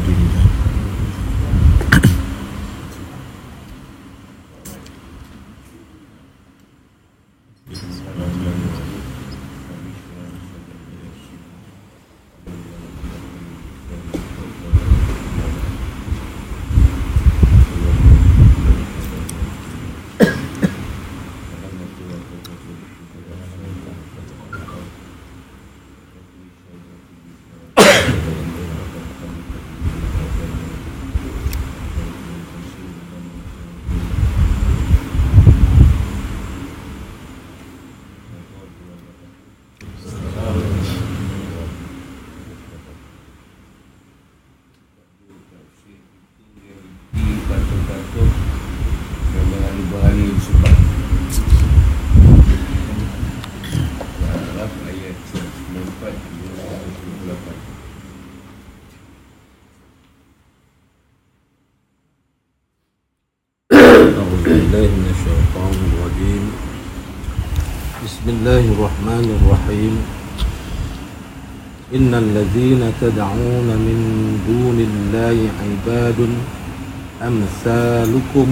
dunia di بالله من الشيطان الرجيم. بسم الله الرحمن الرحيم. إن الذين تدعون من دون الله عباد أمثالكم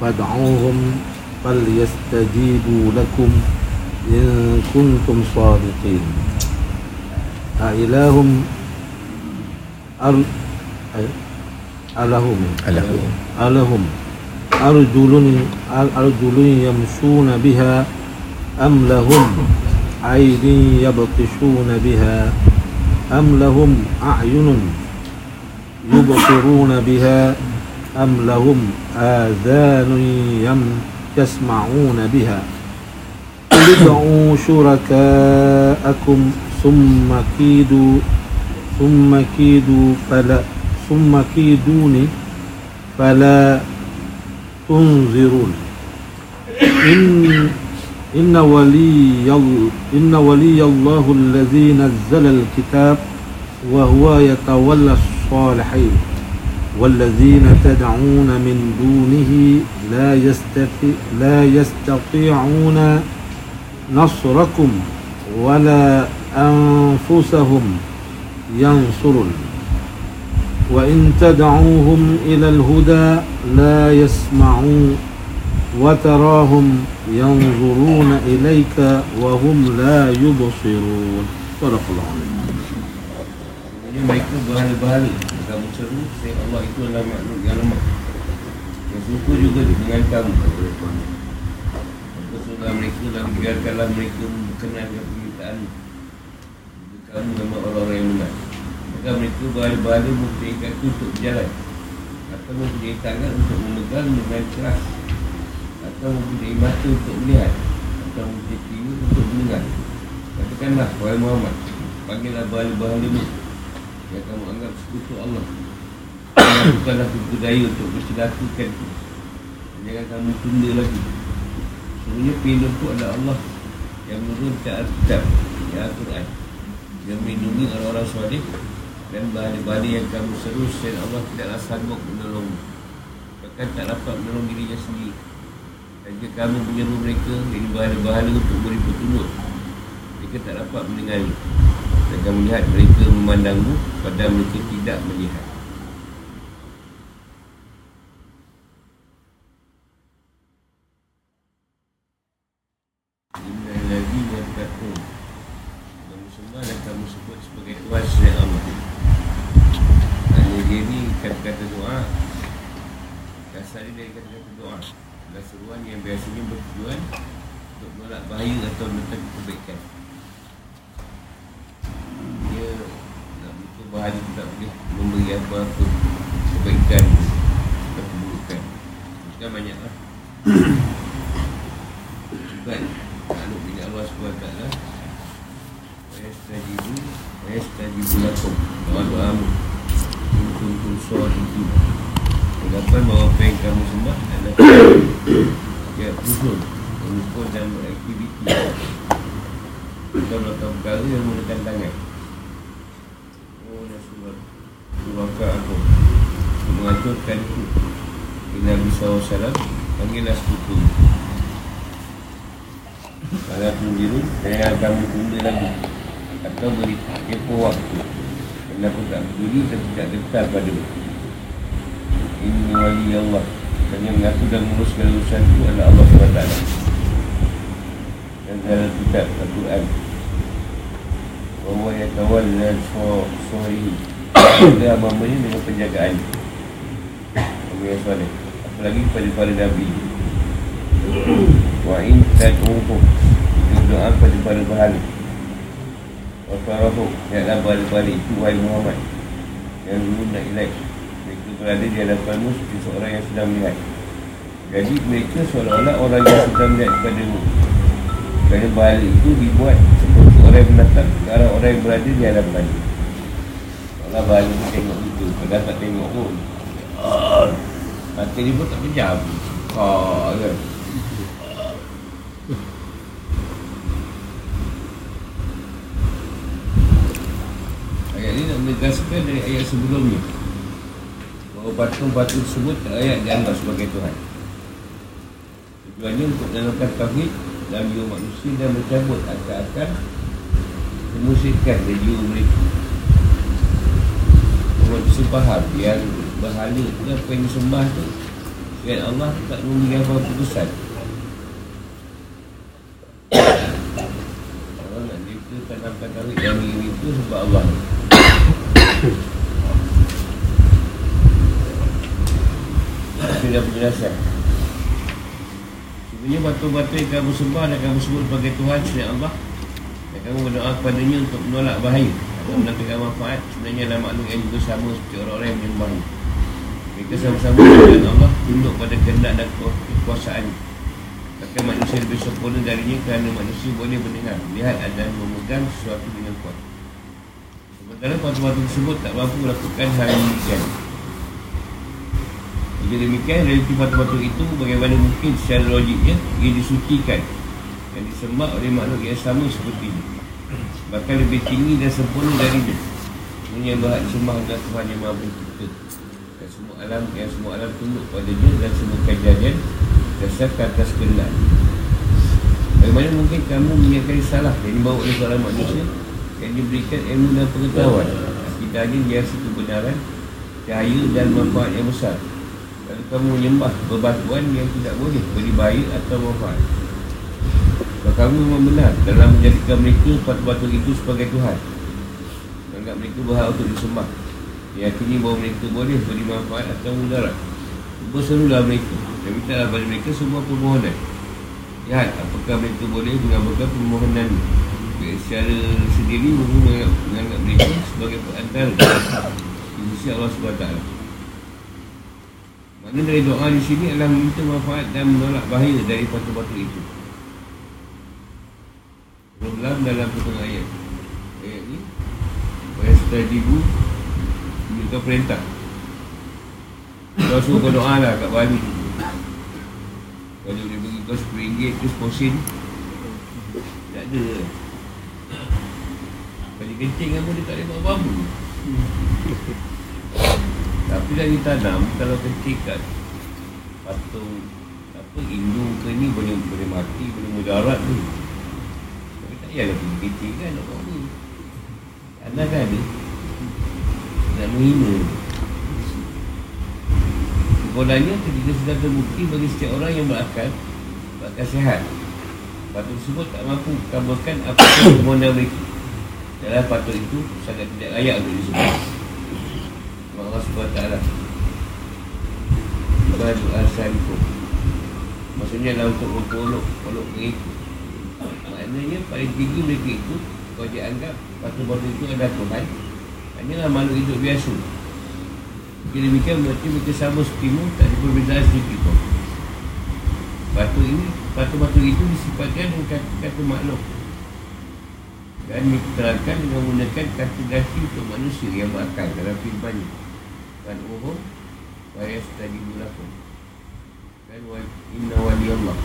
فادعوهم فليستجيبوا لكم إن كنتم صادقين. أإله أر... ألهم ألهم. ألهم. أرجل أرجل يمشون بها أم لهم عين يبطشون بها أم لهم أعين يبصرون بها أم لهم آذان يم يسمعون بها قل ادعوا شركاءكم ثم كيدوا ثم كيدوا فلا ثم كيدوني فلا تنظرون إن إن ولي إن ولي الله الذي نزل الكتاب وهو يتولى الصالحين. والذين تدعون من دونه لا يستطيع لا يستطيعون نصركم ولا أنفسهم ينصرون. وإن تدعوهم إلى الهدى لا يسمعون وتراهم ينظرون إليك وهم لا يبصرون صدق الله العظيم Sebenarnya mereka berhala-berhala Kamu seru Saya Allah itu adalah makhluk yang lemah Yang suka juga dengan kamu Maka surah mereka dan biarkanlah mereka berkenan dengan permintaan Kamu memang orang-orang yang benar Maka mereka berhala-berhala mempunyai kaki untuk berjalan Atau mempunyai tangan untuk memegang dengan keras. Atau mempunyai mata untuk melihat. Atau mempunyai telinga untuk mendengar. Katakanlah, wahai Muhammad Panggillah berhala-berhala yang kamu anggap sekutu Allah. Lakukanlah tipu daya untuk bersilaturahmi Jangan kamu tunda lagi. Pelindung itu adalah Allah Yang menurunkan Alkitab Al-Quran. Yang melindungi orang-orang soleh Dan bahaya-bahaya yang kamu seru Selain Allah tidaklah sanggup menolong. Bahkan tak dapat menolong dirinya sendiri. Dan jika kamu menyeru mereka Jadi bahaya-bahaya untuk beri petunjuk Mereka tak dapat mendengarnya dan kamu lihat mereka memandangmu Padahal mereka tidak melihat Inna lagi yang takut Kamu sembah dan kamu sebut sebagai Tuhan selain Allah Hanya dia ni kata-kata doa Dasar dia dari kata-kata doa Dan seruan yang biasanya bertujuan Untuk menolak bahaya atau menentang kebaikan dia nak butuh bahan itu tak boleh memberi apa-apa kebaikan atau keburukan. Bukan banyak lah. Bukan. Lalu bila Allah SWT Wayastajibu Wayastajibu lakum Doa-doamu Untuk tunsor itu Anggapan bahawa apa yang kamu sembah adalah Ya, usul Usul dan beraktiviti Atau melakukan perkara yang menggunakan tangan. Oh Rasulullah Suraka aku Untuk mengaturkan itu. Bila Nabi SAW Panggillah sekutu Kalau aku biru Saya kamu tunda lagi. Atau beri tempoh waktu. Aku tak peduli dan tidak dekat pada Ini wali Allah. Yang mengaku dan mengurus segala urusan itu adalah Allah SWT Dan dalam kitab Al-Quran. Bahawa yang kawal dan suari Dia amamanya dengan penjagaan. Kamu yang soleh Apalagi pada para Nabi? Wa'in tad'uhu. Doa pada para berhala Wasarahu Janganlah balik-balik itu Wahai Muhammad. Yang dulu nak ilaih Mereka berada di hadapanmu Seperti seorang yang sedang melihat. Jadi mereka seolah-olah Orang yang sedang melihat kepadamu Kerana balik itu dibuat Seperti orang yang menatap Ke orang yang berada di hadapan Seolah balik itu tengok itu Padahal tak tengok pun Mata dia pun tak pejam Kau kan? Ayat ini nak menegaskan dari ayat sebelumnya. Bahawa patung-patung tersebut tak ayat dianggap sebagai Tuhan. Tujuannya untuk menanamkan tauhid dalam jiwa manusia dan mencabut akal-akal Memusirkan dari jiwa mereka bisa faham yang berhala tu apa yang disembah tu Dan Allah tak memberikan apa keputusan Allah nak dia tanamkan tauhid dalam diri itu sebab Allah. Sudah penjelasan Sebenarnya batu-batu yang kamu sembah dan kamu sebut sebagai Tuhan selain Allah. Dan kamu berdoa kepadanya untuk menolak bahaya. Atau mendatangkan manfaat Sebenarnya adalah makhluk yang juga sama seperti orang-orang yang menyembah Mereka sama-sama dengan Allah Tunduk pada kehendak dan kekuasaan. Bahkan manusia lebih sempurna darinya Kerana manusia boleh mendengar. Lihat dan memegang sesuatu dengan kuat. Sementara batu-batu tersebut tak mampu melakukan hal yang demikian Jika demikian, realiti batu-batu itu bagaimana mungkin secara logiknya ia disucikan dan disembah oleh makhluk yang sama seperti ini Bahkan lebih tinggi dan sempurna Sebenarnya yang berhak disembah adalah Tuhan yang maha pencipta. Dan semua alam yang semua alam tunduk padanya dan semua kejadian Dasarkan atas kehendak. Bagaimana mungkin kamu menyangkali salah yang dibawa oleh seorang manusia yang diberikan ilmu dan pengetahuan? Akidahnya biasa kebenaran cahaya dan manfaat yang besar kamu menyembah berbatuan yang tidak boleh beri bahaya atau manfaat. Kalau kamu memang benar dalam menjadikan mereka batu-batu itu sebagai Tuhan menganggap mereka berhak untuk disembah yakini bahawa mereka boleh beri manfaat atau mudarat berserulah mereka dan mintalah pada mereka semua permohonan. Lihat apakah mereka boleh mengabulkan permohonan secara sendiri mungkin menganggap mereka sebagai perantara di sisi Allah SWT Makna dari doa di sini adalah meminta manfaat dan menolak bahaya dari batu-batu itu. Problem dalam pertengah ayat. Ayat ni Ayat setelah dibu Menunjukkan perintah. Kau suruh berdoa lah kat Bali Kalau dia bagi kau RM10 Terus posin Tak ada. Kali kencing kamu dia tak boleh buat apa-apa Tapi dah ditanam Kalau kencing kat Patung Apa Hindu ke ni Boleh boleh mati Boleh mudarat tu Tapi tak payahlah pergi kencing kan Nak buat apa Anak kan ada. Nak menghina. Sebenarnya ketika sudah terbukti bagi setiap orang yang berakal Berakal sehat Patut tersebut tak mampu kabulkan apa yang mereka Dalam patut itu sangat tidak layak untuk disebut Allah SWT Badu asalikum Maksudnya adalah untuk mempolok Polok mereka Maknanya paling tinggi mereka itu Kau dia anggap Batu-batu itu adalah Tuhan. Hanyalah makhluk hidup biasa. Jika demikian berarti mereka sama sepertimu Tak ada perbezaan sedikit pun Batu ini Batu-batu itu disifatkan dengan kata-kata makhluk. Dan diterangkan dengan menggunakan kata ganti untuk manusia yang berakal dalam firmannya Dan uhum Wayas tadi mulakum Dan wa inna wali Allah.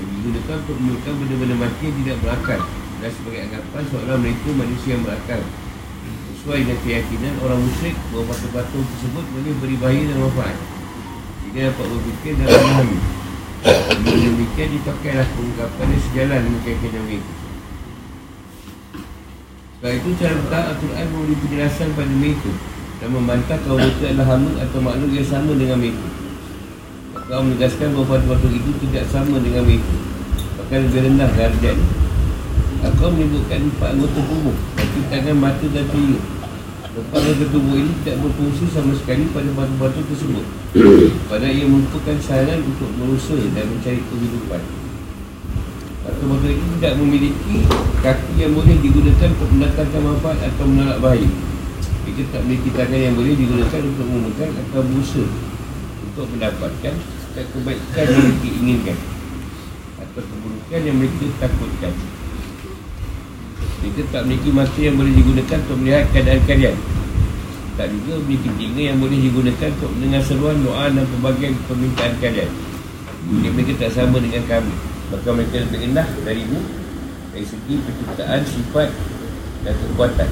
Digunakan untuk menunjukkan benda-benda mati yang tidak berakal. Dan sebagai anggapan seorang mereka manusia yang berakal. Sesuai dengan keyakinan orang musyrik bahawa batu-batu tersebut boleh beri bahaya dan manfaat. Jika dapat berfikir dan memahami. Dengan demikian dipakailah pengungkapan yang sejalan dengan keyakinan mereka Sebab itu cara bertahan Al-Quran memberi penjelasan pada mereka dan membantah kaum mereka adalah hamba atau makhluk yang sama dengan mereka. Kau menegaskan bahawa batu-batu itu tidak sama dengan mereka. Bahkan lebih rendah darjat. Kau menyebutkan empat anggota tubuh, kaki tangan, mata dan telinga. Empat anggota tubuh ini tidak berfungsi sama sekali pada batu-batu tersebut. Pada ia merupakan saran untuk berusaha dan mencari kehidupan. Batu-batu itu tidak memiliki kaki yang boleh digunakan untuk mendatangkan manfaat atau menolak bahaya. Mereka tak memiliki tangan yang boleh digunakan untuk memegang atau berusaha untuk mendapatkan kebaikan yang mereka inginkan atau keburukan yang mereka takutkan. Mereka tak memiliki mata yang boleh digunakan untuk melihat keadaan kalian. Tak juga memiliki telinga yang boleh digunakan untuk mendengar seruan doa dan pelbagai permintaan kalian. Mereka tak sama dengan kami. Maka mereka lebih rendah darimu dari segi penciptaan, sifat dan kekuatan.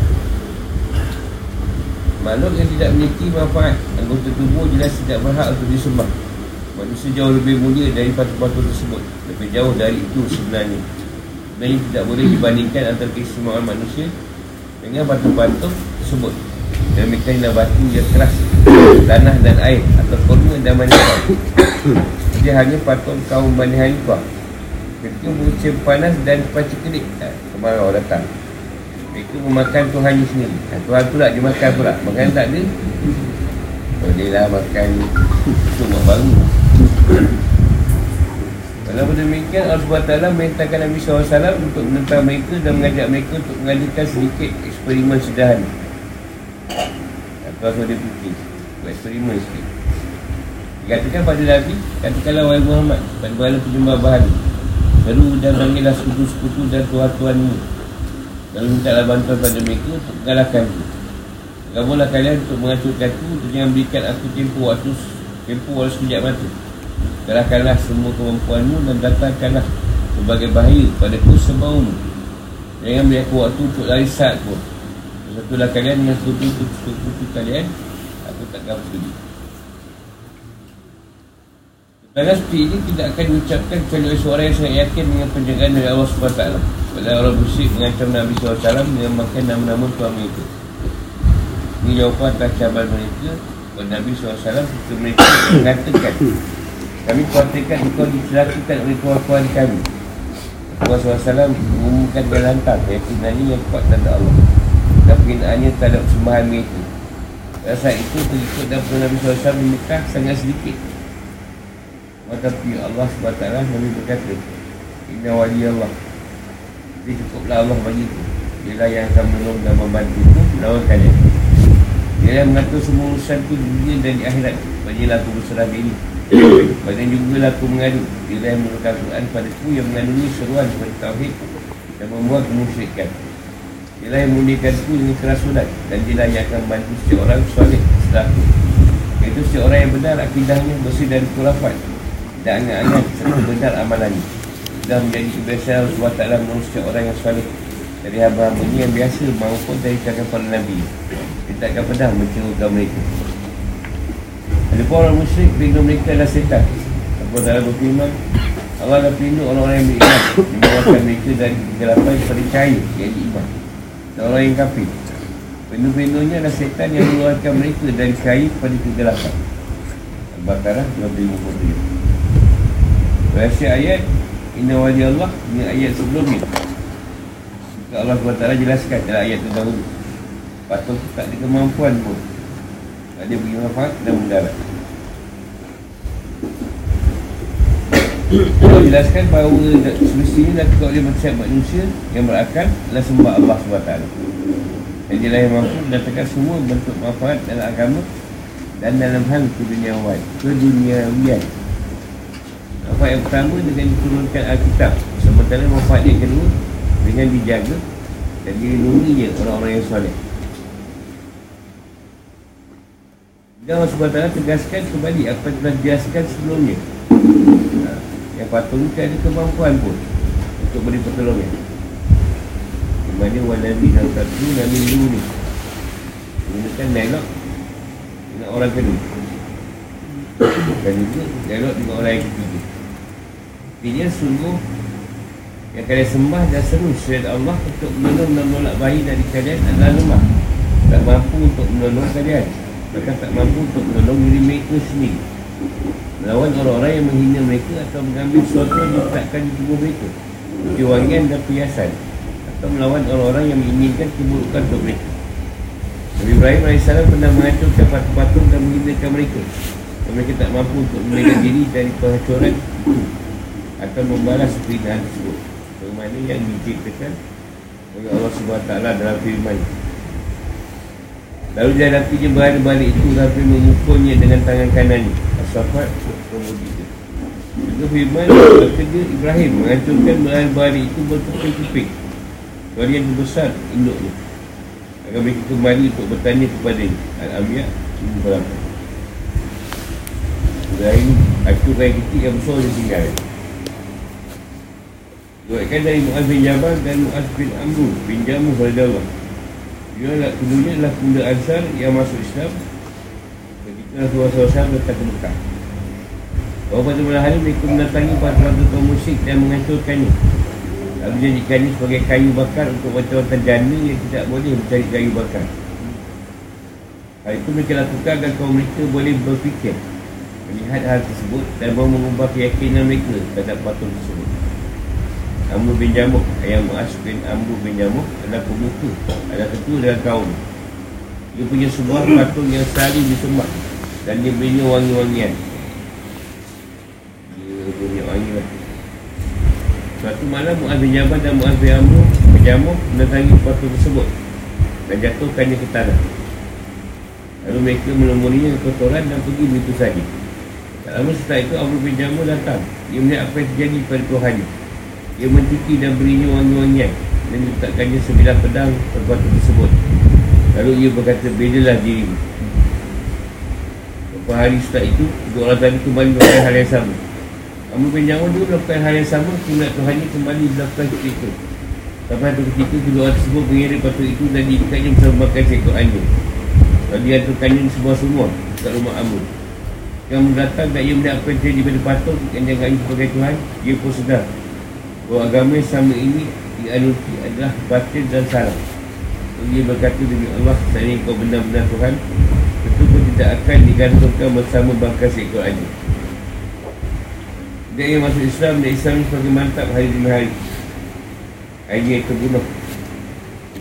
Makhluk yang tidak memiliki manfaat Anggota tubuh jelas tidak berhak untuk disembah. Manusia jauh lebih mulia dari patung-patung tersebut Lebih jauh dari itu sebenarnya. Sebenarnya tidak boleh dibandingkan antara keistimewaan manusia Dengan patung-patung tersebut. Dan mereka adalah batu yang keras Tanah dan air Atau kurma dan manisah Dia hanya patung kaum Bani Hanifah Ketika musim panas dan pacu kedik Kemarau datang. Mereka memakan Tuhannya sendiri. Ha, Tuhan pula dia makan pula. Makan tak ada Boleh lah makan Itu mak baru Walaupun demikian Allah SWT Merintahkan Nabi SAW Untuk menentang mereka Dan mengajak mereka Untuk mengadakan sedikit Eksperimen sederhana. Atau asal dia fikir Eksperimen sikit. Dikatakan pada Nabi Katakanlah wahai Muhammad Pada bala penyembah bahan Seru dan panggillah sekutu-sekutu dan tuan-tuanmu Lalu mintalah bantuan pada mereka untuk mengalahkan Kamulah kalian untuk menghancurkan aku Untuk jangan berikan aku tempoh waktu Tempoh walau sekejap mata. Kalahkanlah semua kemampuanmu Dan datangkanlah sebagai bahaya pada ku sebaumu Jangan beri aku waktu untuk lari saat pun. Satulah kalian dengan sekutu-sekutu kalian Aku takkan peduli Kerana seperti ini tidak akan diucapkan kecuali oleh yang sangat yakin dengan penjagaan dari Allah SWT Padahal orang musyrik mengancam Nabi SAW dengan makan nama-nama Tuhan mereka. Ini jawapan atas cabaran mereka. Kepada Nabi SAW ketika mereka mengatakan Kami khawatirkan engkau dicelakakan oleh Tuhan-Tuhan kami. Tuhan SAW mengumumkan dia lantar keyakinannya yang kuat tanda Allah. Dan penghinaannya terhadap sembahan mereka. Pada saat itu pengikut dan Nabi SAW di Mekah sangat sedikit tetapi Allah SWT Nabi berkata Inna wali Allah Jadi cukuplah Allah bagi itu Ialah yang akan menolong dan membantu itu Melawan kalian. Yang mengatur semua urusan di dunia dan di akhirat Bagilah aku berserah diri. Bagian juga lah aku mengadu. Dia yang menurutkan Quran padaku Yang mengandungi seruan kepada Tauhid Dan membuat kemusyrikan Dia yang memulihkan aku dengan kerasulan Dan dia yang akan membantu setiap orang soleh setelah aku Iaitu setiap orang yang benar akidahnya bersih dari kurafat dan angan-angan serta benar amalannya dan menjadi kebiasaan Allah SWT manusia orang yang salih. Dari hamba-hamba ini yang biasa maupun dari cakap para Nabi. Dia tak akan pernah mencerukan mereka. Ada pun orang musyrik pelindung mereka adalah setan. Apa dalam berfirman Allah akan pelindung orang-orang yang beriman. Membawakan mereka dari kegelapan kepada cahaya yang iman. Dan orang yang kafir. Pelindung-pelindungnya adalah setan yang mengeluarkan mereka dari cahaya kepada kegelapan. Al-Baqarah 253 Rahsia ayat Inna wali Allah Ini ayat sebelumnya Jika Allah SWT jelaskan dalam ayat itu dahulu Patut tak ada kemampuan pun. Tak ada bagi manfaat dan mendarat Allah jelaskan bahawa semestinya dilakukan oleh manusia manusia yang berakal adalah sembah Allah SWT. Yang dia yang mampu mendatangkan semua bentuk manfaat dalam agama dan dalam hal keduniawan keduniawian Manfaat yang pertama dengan diturunkan Alkitab. Sementara manfaat yang kedua Dengan dijaga Dan dilindungi orang-orang yang soleh. Dan Allah SWT tegaskan kembali Apa yang telah dijelaskan sebelumnya. Ha, Yang patut tak ada kemampuan pun Untuk beri pertolongan. Di mana Nabi dan satu Nabi dulu ni Menggunakan dialog Dengan orang kedua. Dan juga dialog dengan orang yang ketiga Artinya sungguh Yang kalian sembah dan seru. Syariat Allah Untuk menolong dan menolak bayi dari kalian adalah lemah. Tak mampu untuk menolong kalian. Bahkan tak mampu untuk menolong diri mereka sendiri. Melawan orang-orang yang menghina mereka Atau mengambil sesuatu yang diletakkan di tubuh mereka. Kewangian dan perhiasan. Atau melawan orang-orang yang menginginkan keburukan untuk mereka. Nabi Ibrahim AS pernah menghancurkan patung-patung dan menghinakan mereka. Dan mereka tak mampu untuk melindungi diri dari penghancuran itu Atau membalas perindahan tersebut. Bagaimana yang diciptakan oleh Allah SWT dalam firman. Lalu dia hadapinya berada balik itu Sampai memukulnya dengan tangan kanannya Asafat Kemudi itu Juga firman Bekerja Ibrahim Menghancurkan berada balik itu Berkeping-keping Kalian besar induknya. Agar mereka kembali untuk bertanya kepada Al-Amiyah Berapa Ibrahim Hancurkan kecil yang besar dia tinggal Dua dari Mu'az bin Jabal dan Mu'az bin Amru bin Jamuh Radallah dia adalah keduanya adalah pemuda Ansar yang masuk Islam ketika Rasulullah SAW datang ke Mekah. Bahawa pada malam hari mereka mendatangi para-para musyrik dan menghancurkannya. Lalu jadikannya sebagai kayu bakar untuk wanita-wanita jana yang tidak boleh mencari kayu bakar. Hal itu mereka lakukan agar kaum mereka boleh berfikir melihat hal tersebut dan mau mengubah keyakinan mereka terhadap patung tersebut. Amr bin Jamuk Ayah Mu'az bin Amr bin Jamuk adalah pemuka Adalah ketua dengan kaum. Dia punya sebuah patung yang saling disembah Dan dia punya wangi-wangian. Dia punya wangi lah Suatu malam Mu'az bin Jabal dan Mu'az bin Amr bin Jamuk Mendatangi patung tersebut Dan jatuhkannya ke tanah. Lalu mereka menemurinya ke kotoran dan pergi begitu saja Tak lama setelah itu Amr bin Jamuk datang. Dia melihat apa yang terjadi pada Tuhannya ia mencuci dan berinya wangi-wangian. Dan letakkannya sembilan pedang Perbuatan tersebut. Lalu ia berkata Bedalah dirimu Beberapa hari setelah itu Dua orang tadi kembali melakukan hal yang sama. Kamu bin Jawa juga melakukan hal yang sama Kemudian Tuhan ini kembali melakukan seperti itu. Sampai satu ketika kedua orang tersebut mengirim batu itu Dan diikatnya bersama makan seekor anjing. Lalu dihantarkannya di sebuah sumur Dekat rumah Amr Yang mendatang dan ia melihat apa yang terjadi pada patung Yang jangan sebagai Tuhan Dia pun sedar bahawa agama sama ini dianuti adalah batin dan salah. Dia berkata demi Allah, saya kau benar-benar Tuhan, tentu pun tidak akan digantungkan bersama bangkai seekor aja. Dia yang masuk Islam, dan Islam ini sebagai mantap hari demi hari. Akhirnya itu bunuh.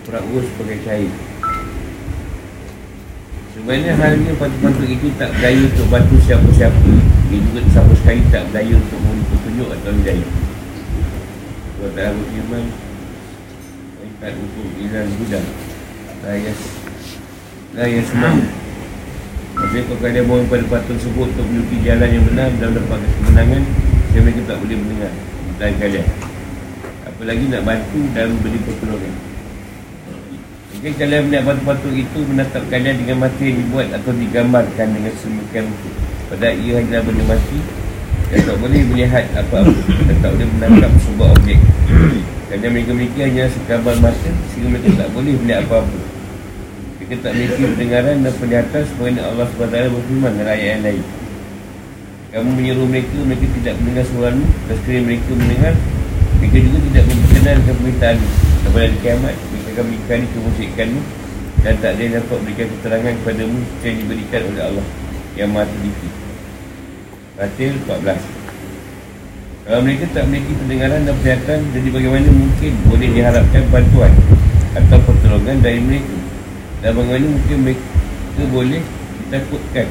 Perahu sebagai syahid. Sebenarnya halnya patut-patut itu tak berdaya untuk bantu siapa-siapa. Dia juga sama sekali tak berdaya untuk memberi petunjuk atau berdaya. Allah Ta'ala berfirman Intan hukum ilan budak Layas Layas semang Maksudnya kalau kalian mohon pada patung tersebut Untuk menuju jalan yang benar Dan dapat kemenangan Dia mereka tak boleh mendengar. Dan kalian Apalagi nak bantu dan beri pertolongan? Mungkin kalian melihat patung-patung itu Menatap kalian dengan mati yang dibuat Atau digambarkan dengan semikian rupa Padahal ia hanyalah benda mati dia tak boleh melihat apa-apa Dia tak boleh menangkap sebuah objek. Kerana mereka-mereka hanya sekabar mata Sehingga mereka tak boleh melihat apa-apa. Mereka tak memiliki pendengaran dan penglihatan Sebenarnya Allah SWT berfirman dengan ayat yang lain. Kamu menyuruh mereka, mereka tidak mendengar suaramu. Dan sekiranya mereka mendengar Mereka juga tidak berkenan dengan permintaan Kepada kiamat Mereka akan berikan kemusikanmu Dan tak ada yang dapat berikan keterangan kepadamu Yang diberikan oleh Allah Yang maha teliti Fatir 14 Kalau mereka tak memiliki pendengaran dan penglihatan Jadi bagaimana mungkin boleh diharapkan bantuan Atau pertolongan dari mereka? Dan bagaimana mungkin mereka boleh ditakutkan?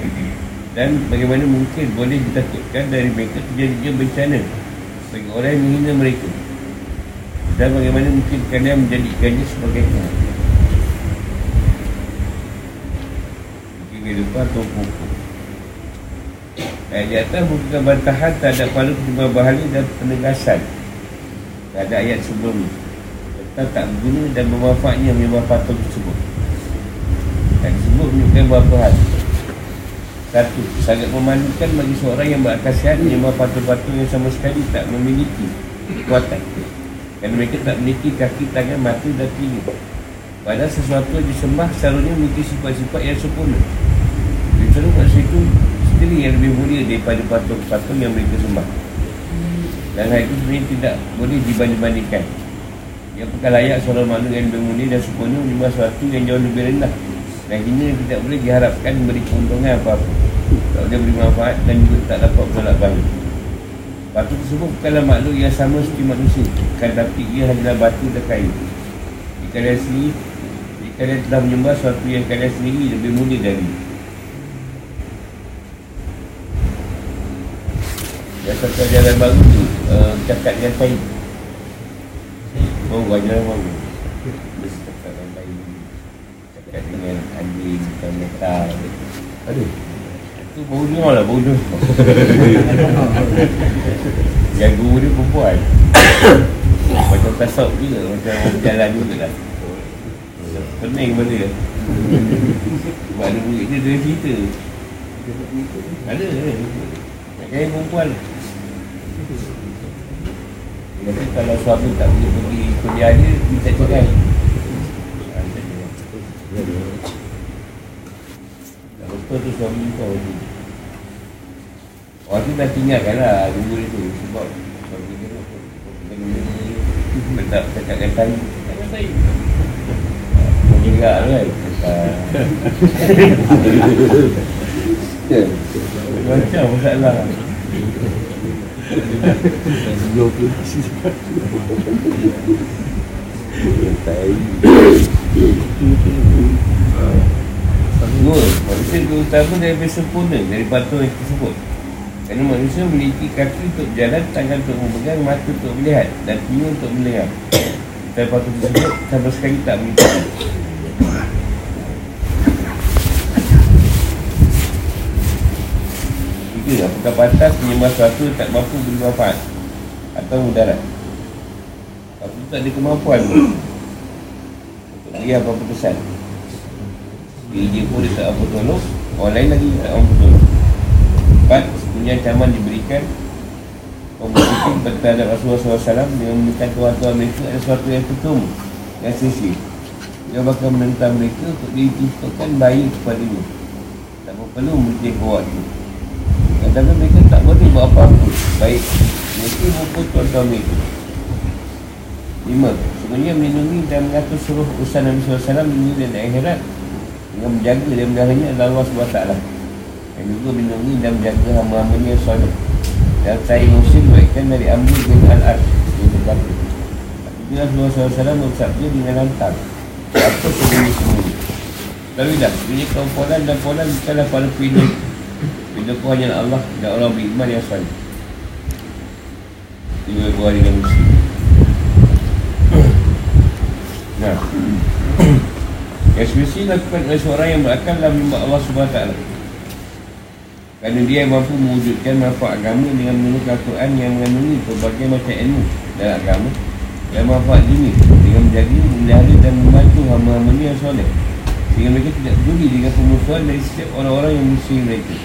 Dan bagaimana mungkin boleh ditakutkan dari mereka terjadinya bencana Bagi orang yang menghina mereka? Dan bagaimana mungkin kalian menjadikannya sebagai Tuhan Mungkin kehidupan atau pokok Ayat di atas merupakan bantahan terhadap para pertimbangan bahala dan penegasan terhadap ayat sebelum ini tentang tak berguna dan bermanfaatnya menyembah patung tersebut. Ayat tersebut menunjukkan beberapa hal. Satu, sangat memalukan bagi seorang yang berakasan menyembah patung-patung yang sama sekali tak memiliki kekuatan. Kerana mereka tak memiliki kaki, tangan, mata dan telinga. Padahal sesuatu yang disembah selalunya memiliki sifat-sifat yang sempurna. Jadi, selalu kat sendiri yang lebih mulia daripada patung-patung yang mereka sembah. Dan hal itu sebenarnya tidak boleh dibanding-bandingkan. Yang bukan layak seorang makhluk yang lebih mulia dan sempurna Menyembah sesuatu yang jauh lebih rendah. Dan ini tidak boleh diharapkan memberi keuntungan apa-apa. Tak boleh beri manfaat dan juga tak dapat menolak bahaya Batu tersebut bukanlah makhluk yang sama seperti manusia. Bukan tapi ia hanyalah batu dan kayu Jika kalian sendiri Jika kalian telah menyembah sesuatu yang kalian sendiri lebih mulia dari Yang satu jalan baru tu uh, Cakap dengan kayu Oh, ajaran baru. Mesti cakap dengan kayu Cakap dengan anjing, dengan metal Ada. Tu bau dengar lah, bau dengar Yang guru dia perempuan. Macam tasawuf juga, macam jalan juga lah. Pening pada dia Sebab ada murid dia, dia cerita. Ada, Nak kaya perempuan Dia kata kalau suami tak boleh pergi kerja dia, minta cerai. Tak betul tu suami kau ni Orang tu dah tinggalkan lah Dulu dia tu. Sebab Suami dia tu Tak cakap dengan saya. Menyerak tu kan? Macam masalah Puluh Dua Manusia lebih utama lebih sempurna Dari batu yang tersebut Kerana manusia memiliki kaki untuk berjalan Tangan untuk memegang Mata untuk melihat Dan telinga untuk mendengar Dan batu tersebut Sama sekali tak memiliki Tiga, apakah pantas menyembah sesuatu yang tak mampu beri manfaat. Atau mudarat. Aku tak ada kemampuan. Untuk beri apa-apa kesan Diri dia pun dia tak apa tolong Orang lain lagi tak mampu tolong. Empat, punya ancaman diberikan. Pembukaan terhadap Rasulullah SAW Dengan menekan tuan-tuan mereka ada sesuatu yang ketum Yang sisi Dia bakal menentang mereka untuk dituntutkan bahaya kepadanya. Tak perlu memiliki kuat itu Kadang-kadang mereka tak boleh buat apa-apa Baik Mereka maupun tuan-tuan mereka Lima Sebenarnya melindungi dan mengatur seluruh urusan Nabi SAW Dunia dan akhirat Dengan menjaga dan meliharanya adalah Allah SWT Dan juga melindungi dan menjaga hamba-hambanya soleh. Dan saya muslim baikkan dari Amri bin Al-Ar Yang berkata Apabila Rasulullah SAW bersabda dengan lantang Apa sembunyi-sembunyi Tapi dah, punya kaum dan polan bukanlah para pelindung Bila kau hanya Allah dan orang beriman yang soleh Ini berbual dengan muslim Nah. Semestinya dilakukan oleh seorang yang berakal dalam menyembah Allah SWT Kerana dia mampu mewujudkan manfaat agama dengan menurut Al-Quran yang mengandungi berbagai macam ilmu dalam agama dan manfaat dunia dengan menjaga, memelihara dan membantu hamba-hamba yang soleh sehingga mereka tidak peduli dengan pemusuhan dari setiap orang-orang yang musuhi mereka.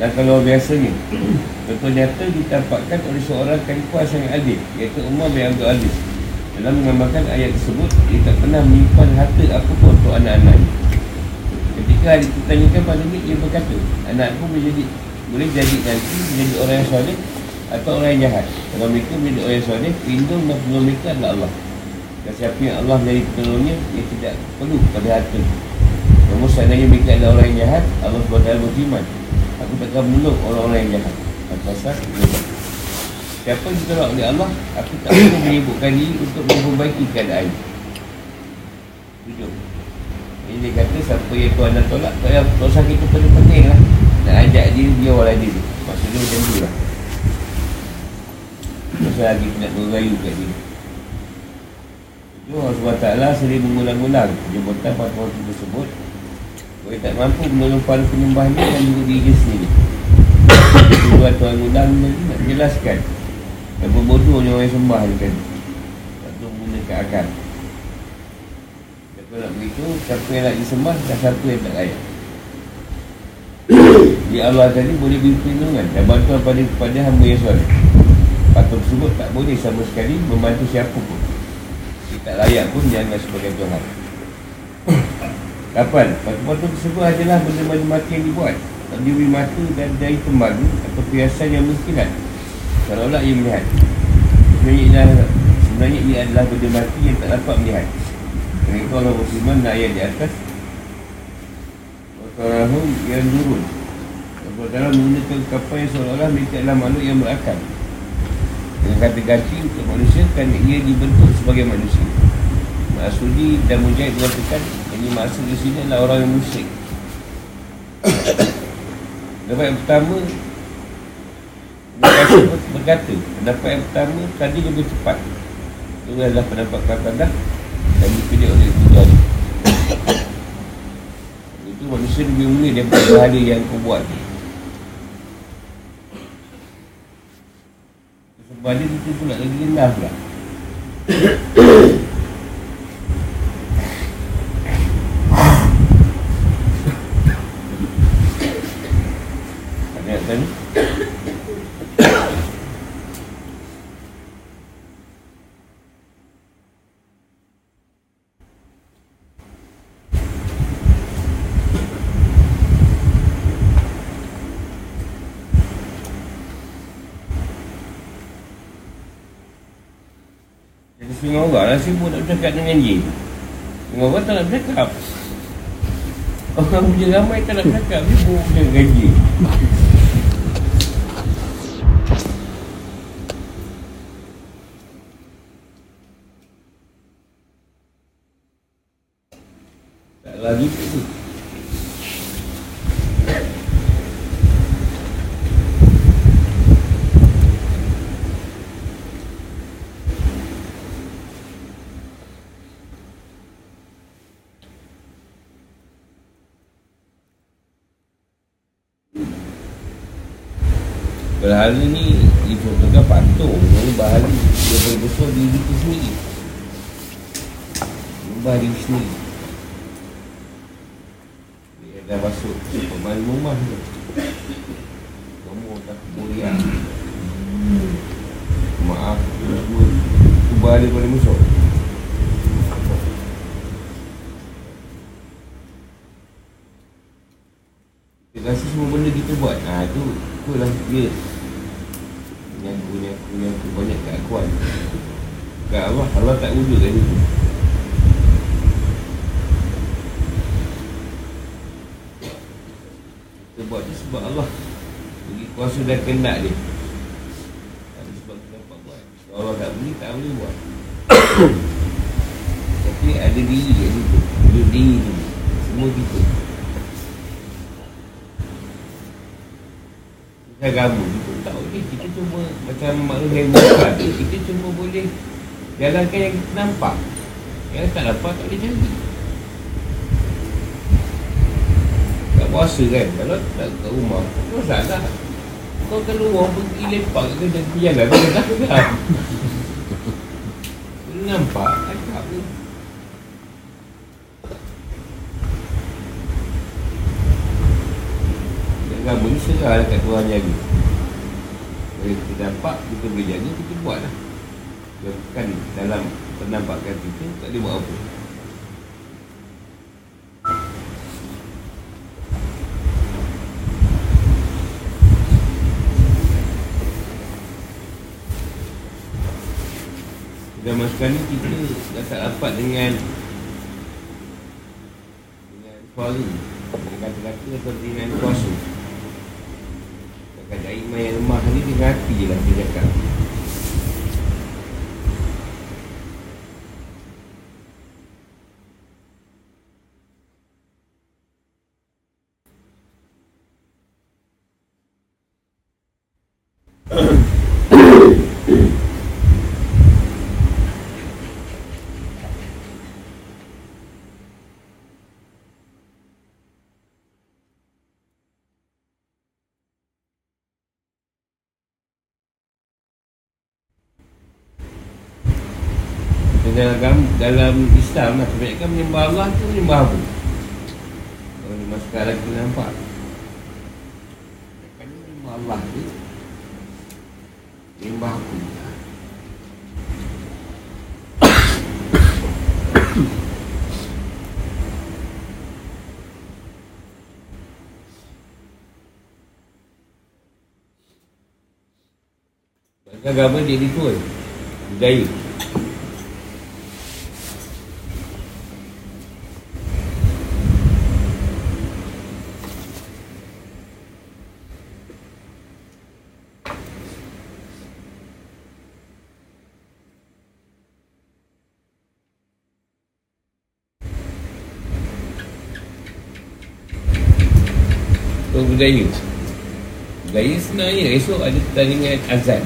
Dan kalau biasanya contoh nyata ditampakkan oleh seorang khalifah sangat adil iaitu Umar bin Abdul Aziz. Dalam menggambarkan ayat tersebut dia tak pernah menyimpan harta apapun untuk anak-anaknya ketika ditanyakan pada dia dia berkata anakku boleh jadi boleh jadi nanti menjadi orang yang soleh atau orang yang jahat? Kalau mereka menjadi orang yang soleh pelindung dan penolong mereka adalah Allah dan siapa yang Allah menjadi penolongnya dia tidak perlu pada harta. Namun seandainya mereka adalah orang yang jahat Allah SWT berfirman aku takkan menolong orang-orang yang jahat. Al-Fasah Siapa yang ditolak oleh Allah Aku tak perlu menyebutkan diri Untuk memperbaiki keadaan. Tujuh. Ini dia kata Siapa yang Tuhan dah tolak Tak payah dosa kita penting-penting lah. Nak ajak dia Dia orang dia. Maksudnya macam tu lah. Masa lagi nak berayu kat dia Itu Allah SWT sering mengulang-ulang. Jemputan patuan tersebut. Kalau tak mampu menolong para penyembahnya Dan juga diri sendiri. Tuan Tuan ulang lagi nak jelaskan. Yang berbodohnya orang yang sembah ni kan. Tak tahu menggunakan akal. Siapa nak begitu Siapa yang nak disembah Dan siapa yang tak layak. Di Allah tadi boleh beri perlindungan Dan bantuan pada, kepada hamba yang soleh. Patut tersebut tak boleh sama sekali Membantu siapa pun tak layak pun jangan sebagai Tuhan Kapan? Batu-batu tersebut adalah benda-benda mati yang dibuat. Diberi mata dan dari tembaga atau perhiasan yang berkilat Seolah-olah ia melihat. Sebenarnya ia adalah, sebenarnya ia adalah benda mati yang tak dapat melihat. Kerana itu Allah berfirman dan ayat di atas Wassalamualaikum yang nurun. Ta'ala menggunakan kapal yang seolah-olah mereka adalah makhluk yang berakal Dengan kata ganti untuk manusia kerana ia dibentuk sebagai manusia. Maksudi dan Mujahid mengatakan Ini maksud di sini adalah orang yang musyrik. Pendapat yang pertama berkata Pendapat yang pertama tadi lebih cepat. Itu adalah pendapat Qatadah Dan dipilih oleh Tujari Itu manusia lebih mulia daripada bahala yang kau buat ni Dia itu pula lagi rendah pula Tanya Jadi semua orang lah sibuk nak bercakap dengan jin Semua orang tak nak bercakap Orang punya ramai tak nak bercakap Sibuk dengan jin Tak lagi tu Berhala ni dicontohkan patung Ini bahala dia berbesar diri kita sendiri Ubah diri sendiri Dia dah masuk pemain rumah tu Kamu tak mulia Maaf Itu bahala paling besar Dia rasa semua benda kita buat Ah tu Itulah dia Nyaku, nyaku, nyaku Banyak keakuan Kat Allah Allah tak wujud kat situ Kita buat ni sebab Allah Bagi kuasa dan kendak dia. Ada sebab kita dapat buat. Kalau Allah tak boleh, tak boleh buat. Tapi ada diri kat situ Ada diri tu. Semua kita. Agama kita tak boleh. Kita cuma macam makhluk yang bukan. Kita cuma boleh jalankan yang kita nampak. Yang tak dapat tak boleh jadi tak puasa kan. Kalau tak kat rumah kau salah. Kau keluar pergi lepak ke dan jalan kau tak tak nampak cakap ni agama ni serah dekat Tuhan jaga Kalau kita dapat, kita boleh jaga, kita buat lah Bukan dalam penampakan kita, tak boleh buat apa Sekarang ni kita dah tak dapat dengan Dengan suara Dengan kata-kata atau dengan kuasa. Kadang iman yang lemah ni dengan hati je lah dia cakap dalam dalam Islam lah kebanyakan menyembah Allah tu menyembah apa? Kalau ni masa sekarang kita nampak Kan menyembah Allah tu Menyembah apa? Agama dia ritual Budaya Oh, budaya Budaya sebenarnya esok ada pertandingan azan.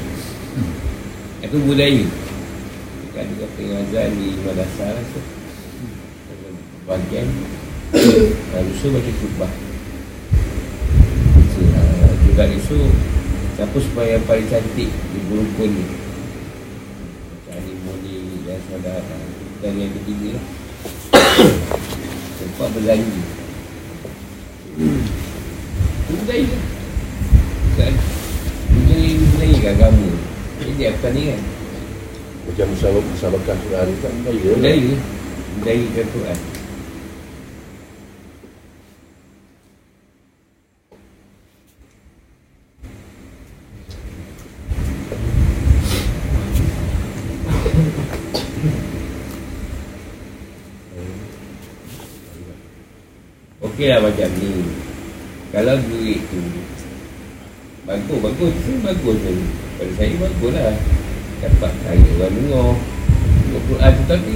Itu budaya? Kita ada yang azan di madrasah lah tu Bagian Lusa baca khutbah. So, uh, Juga esok Siapa supaya yang paling cantik Di berukun ni Macam Animoni dan saudara Dan yang ketiga. Lah Tempat berjanji. Bukan Budaya ke agama. Jadi apa ni kan? Macam musabakah musabakah Quran kan budaya lah. Budaya Budaya ke Quran Okey lah macam ni. Kalau duit tu Bagus, bagus. Tu bagus tu Pada saya bagus lah Dapat saya orang dengar. Tengok Quran tu tapi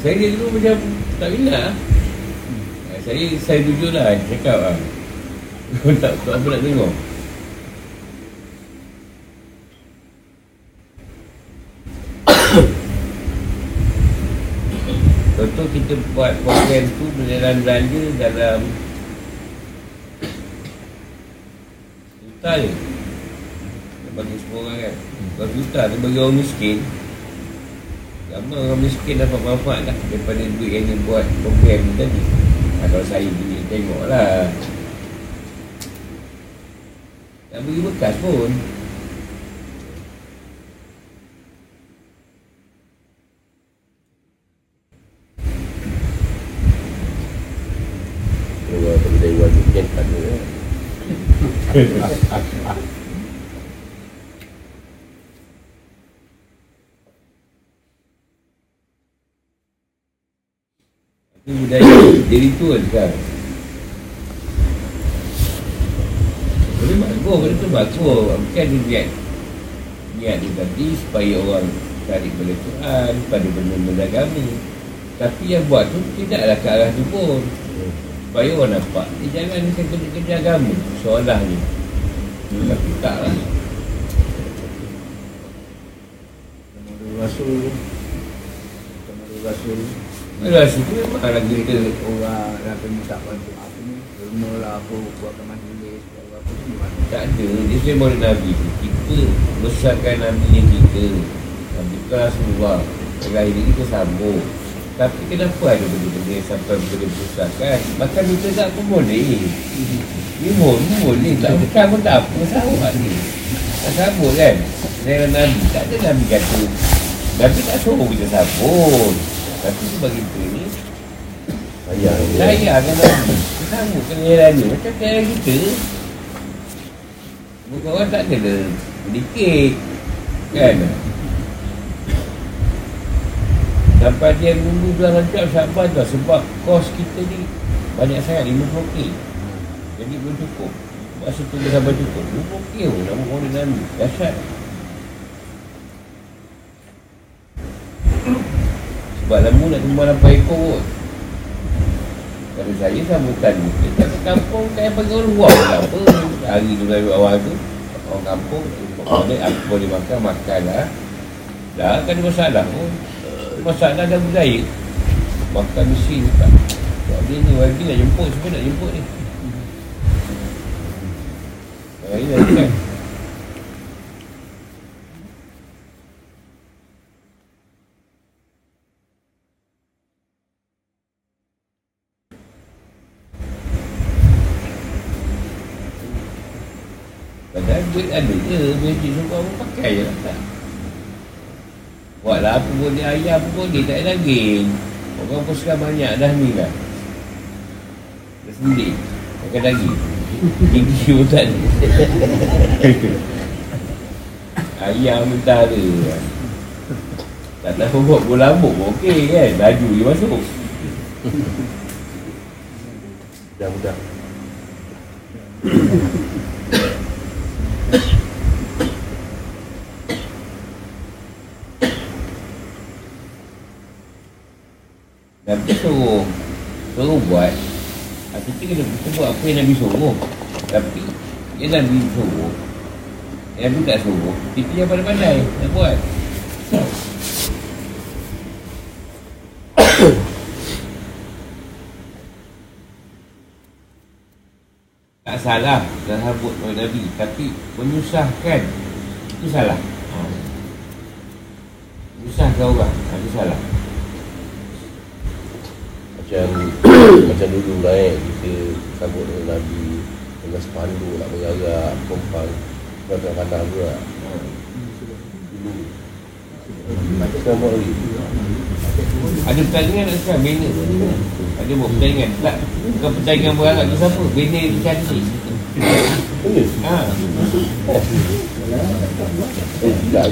Saya dulu macam tak minat. Lah Ah, Saya, saya jujur lah cakap lah. Tak, tak apa nak tengok. Contoh kita buat program tu Dalam belanja dalam Juta je Nak bagi semua orang kan. Kalau juta tu bagi orang miskin. Ramai orang miskin dapat manfaat lah Daripada duit yang dia buat program ni tadi. Ha, Kalau saya duit tengok lah Tak bagi bekas pun. Kalau Dewan Dunia tak ada lah. Itu Dia ritual kan? Boleh bagus Benda tu bagus Bukan dia niat Niat dia tadi Supaya orang Tarik pada Quran Pada benda-benda agama Tapi yang buat tu Tidaklah ke arah tu pun Supaya orang nampak Dia jangan Dia kerja-kerja agama Seolah ni Tapi tak lah Rasul Kemudian Rasul Alah situ memang lagi kita Orang lagi minta bantu apa ni. Ilmu lah apa Buat ke majlis Buat apa semua Tak ada. Dia semua Nabi tu Kita besarkan Nabi yang kita. Nabi tu Rasulullah Yang lain ni kita sambung. Tapi kenapa ada benda-benda yang sampai boleh besarkan? Bahkan kita tak pun boleh. Ni pun boleh Tak bukan pun tak apa. Sawak ni Tak sambung kan? Saya Nabi Tak ada Nabi kata. Nabi tak suruh kita sambung Tapi tu bagi kita ni Sayang dia. saya kan Nabi Sambung kenyaran ni Macam kenyaran kita. Bukan orang tak kena Sedikit. Kan? Sampai dia nunggu bulan Rajab Sabar tu Sebab kos kita ni Banyak sangat 50k Jadi belum cukup. Masa tunggu sampai cukup. 50k pun Nama orang Nabi Dahsyat Sebab lambu nak tumbang 8 ekor kot. Kalau saya sambungkan Kita ke kampung Kayak bagi orang luar pun tak apa. Hari tu dari awal tu Orang kampung Boleh aku boleh makan Makan lah. Dah kan masalah pun. Masalah dah budaya Makan mesin tak. Sebab dia ni Lagi nak jemput Semua nak jemput ni. Lagi nak kan Padahal duit ada je Magic suruh orang pakai je. Lah tak Buatlah apa boleh ayah apa boleh Tak ada lagi. Orang pun sekarang banyak dah ni lah Dah sendiri. Makan lagi Gigi pun tak ada. Ayam mentah ada Tak tahu buat bola lambuk. Pun okey kan? Laju dia masuk. Dah mudah. Nabi suruh Suruh buat Kita kena kita buat apa yang Nabi suruh. Tapi Yang Nabi suruh Yang Nabi tak suruh Kita yang pandai-pandai Nak buat. Tak salah Sahabut oleh Nabi Tapi Menyusahkan Itu salah. Ha. Menyusahkan orang ha, Itu salah Macam macam dulu lah eh, kita sambut dengan Nabi dengan spanduk nak mengarak, kompang. Kadang pandang juga. Dulu. Macam sekarang buat lagi. Ada pertandingan tak sekarang Banner Ada buat pertandingan Tak Bukan pertandingan berharap ke siapa Banner dia cantik ha. Eh, tidak.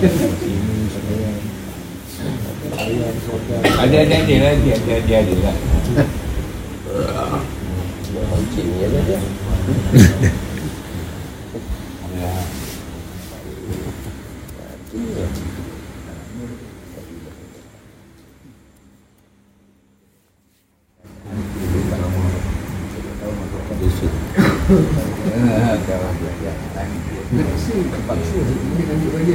Ada ada ada lah Dia ada ada ada lah Encik ni ada dia. Dosa. Ah, kawan belajar. Terpaksa, terpaksa. Ini kan dia bagi.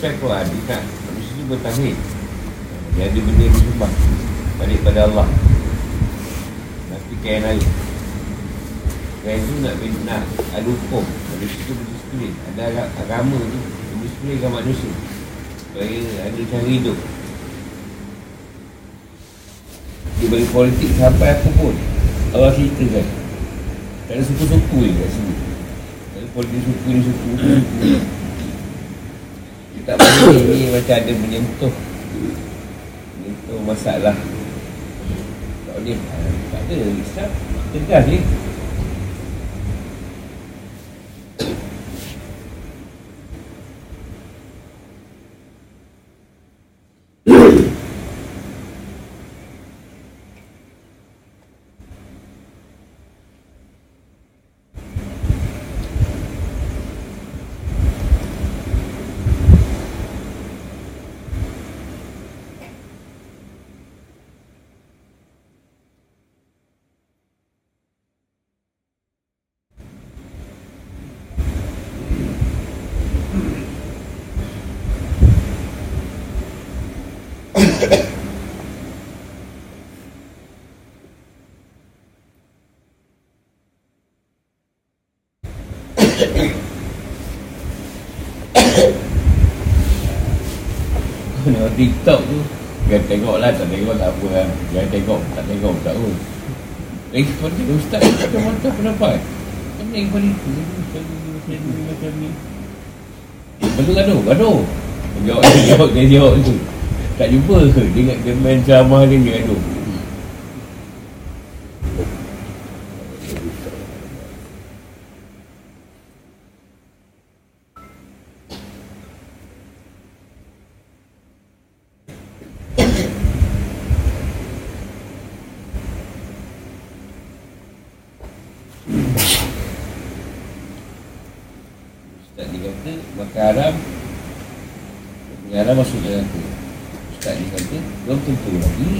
Pasal Quran dia tak Manusia tu bertahid Dia ada benda yang disembah Balik pada Allah. Nanti kain lain Kain tu nak, nak ada hukum. Manusia tu berdisiplin Ada aga- agama tu Berdisiplinkan manusia. Supaya ada cara hidup. Dia bagi politik sampai apa pun. Allah ceritakan Tak ada suku-suku je kat sini. Tak ada politik suku ni suku ni. suku tak boleh ni macam ada menyentuh. Menyentuh masalah. Tak boleh. Tak ada Islam Tegas je Kalau TikTok tu. Jangan tengok lah Tak tengok tak apa kan. Jangan tengok Tak tengok tak apa. Lagi kepada Ustaz Macam-macam pendapat Kan yang kepada itu Macam ni Macam ni Macam ni Lepas tu gaduh Gaduh. Jawab Jawab dia jawab tu. Tak jumpa ke? Dia, dia main ceramah dia Dia gaduh kata makan haram Yang haram masuk dalam aku Ustaz ni kata Belum tentu lagi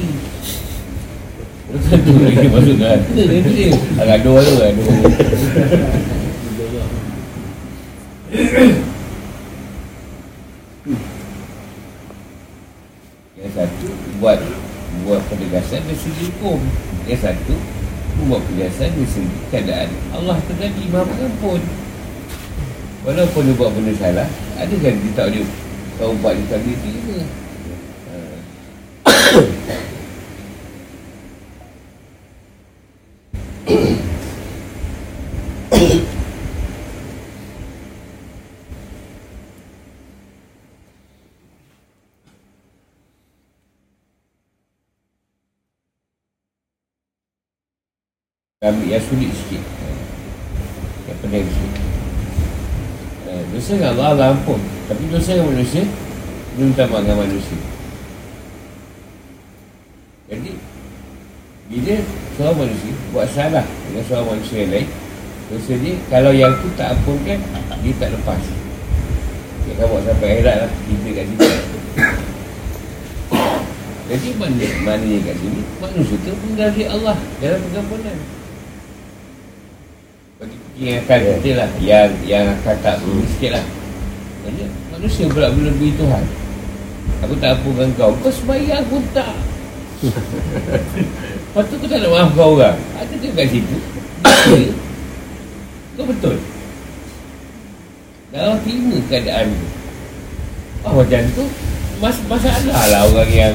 Belum tentu lagi aku Dia dia Agak dua tu dua. Yang satu buat buat penegasan dari segi hukum. Yang satu buat penegasan dari segi keadaan. Allah terjadi maha pengampun. Walaupun dia buat benda salah, ada kan dia tak boleh tahu buat dia tak boleh terima. Kami yang sulit sikit. Yang pening sikit. Eh, Dosa dengan Allah Allah ampun. Tapi dosa dengan manusia Dia minta maaf dengan manusia. Jadi Bila seorang manusia Buat salah dengan seorang manusia yang lain Dosa dia Kalau yang tu tak ampunkan Dia tak lepas. Dia akan buat sampai akhirat lah Kita kat situ. Jadi mana Maknanya kat sini Manusia tu Mendari Allah Dalam pengampunan yang akan Ya. kita lah. Yang yang akan tak hmm. sikit lah. Maksudnya manusia pula melebihi Tuhan. Aku tak ampunkan kau. Kau sembahyang pun tak. Lepas tu kau tak nak maaf kau orang. Ada ke kat situ. Dia. Kau betul. Dah terima keadaan tu Oh macam tu mas Masalah lah orang yang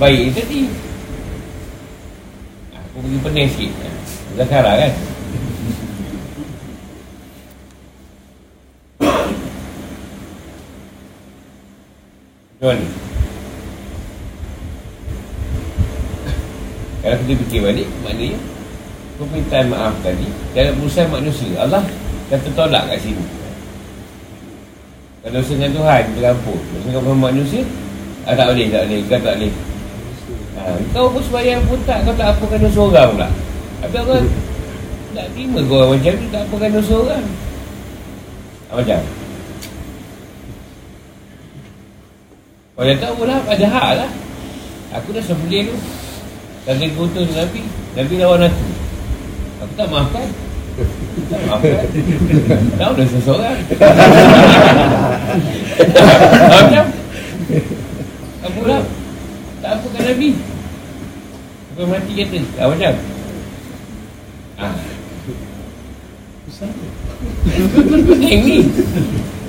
Baik. Tadi Aku pergi pening sikit. Zakara kan Macam mana? Kalau kita fikir balik, maknanya permintaan maaf tadi dalam urusan manusia. Allah kata tolak kat sini. Kalau dosa dengan Tuhan, terampun. Dosa dengan manusia, ah, tak boleh, tak boleh, kau tak boleh. Ha, kau pun sembahyang pun tak, kau tak apakan dosa orang pula. Tapi orang tak terima kau orang macam tu, tak apakan dosa orang. Ha, macam? Kau dah tahu lah, ada hak lah. Aku dah sembelih tu. Kaki kutu Nabi Nabi lawan aku. Aku tak maafkan. Tak maafkan. Tahu dah seseorang Macam Apa pula? Tak apa kan Nabi Sampai mati kata. Ah, Macam? Ah. Pening ni. Bagi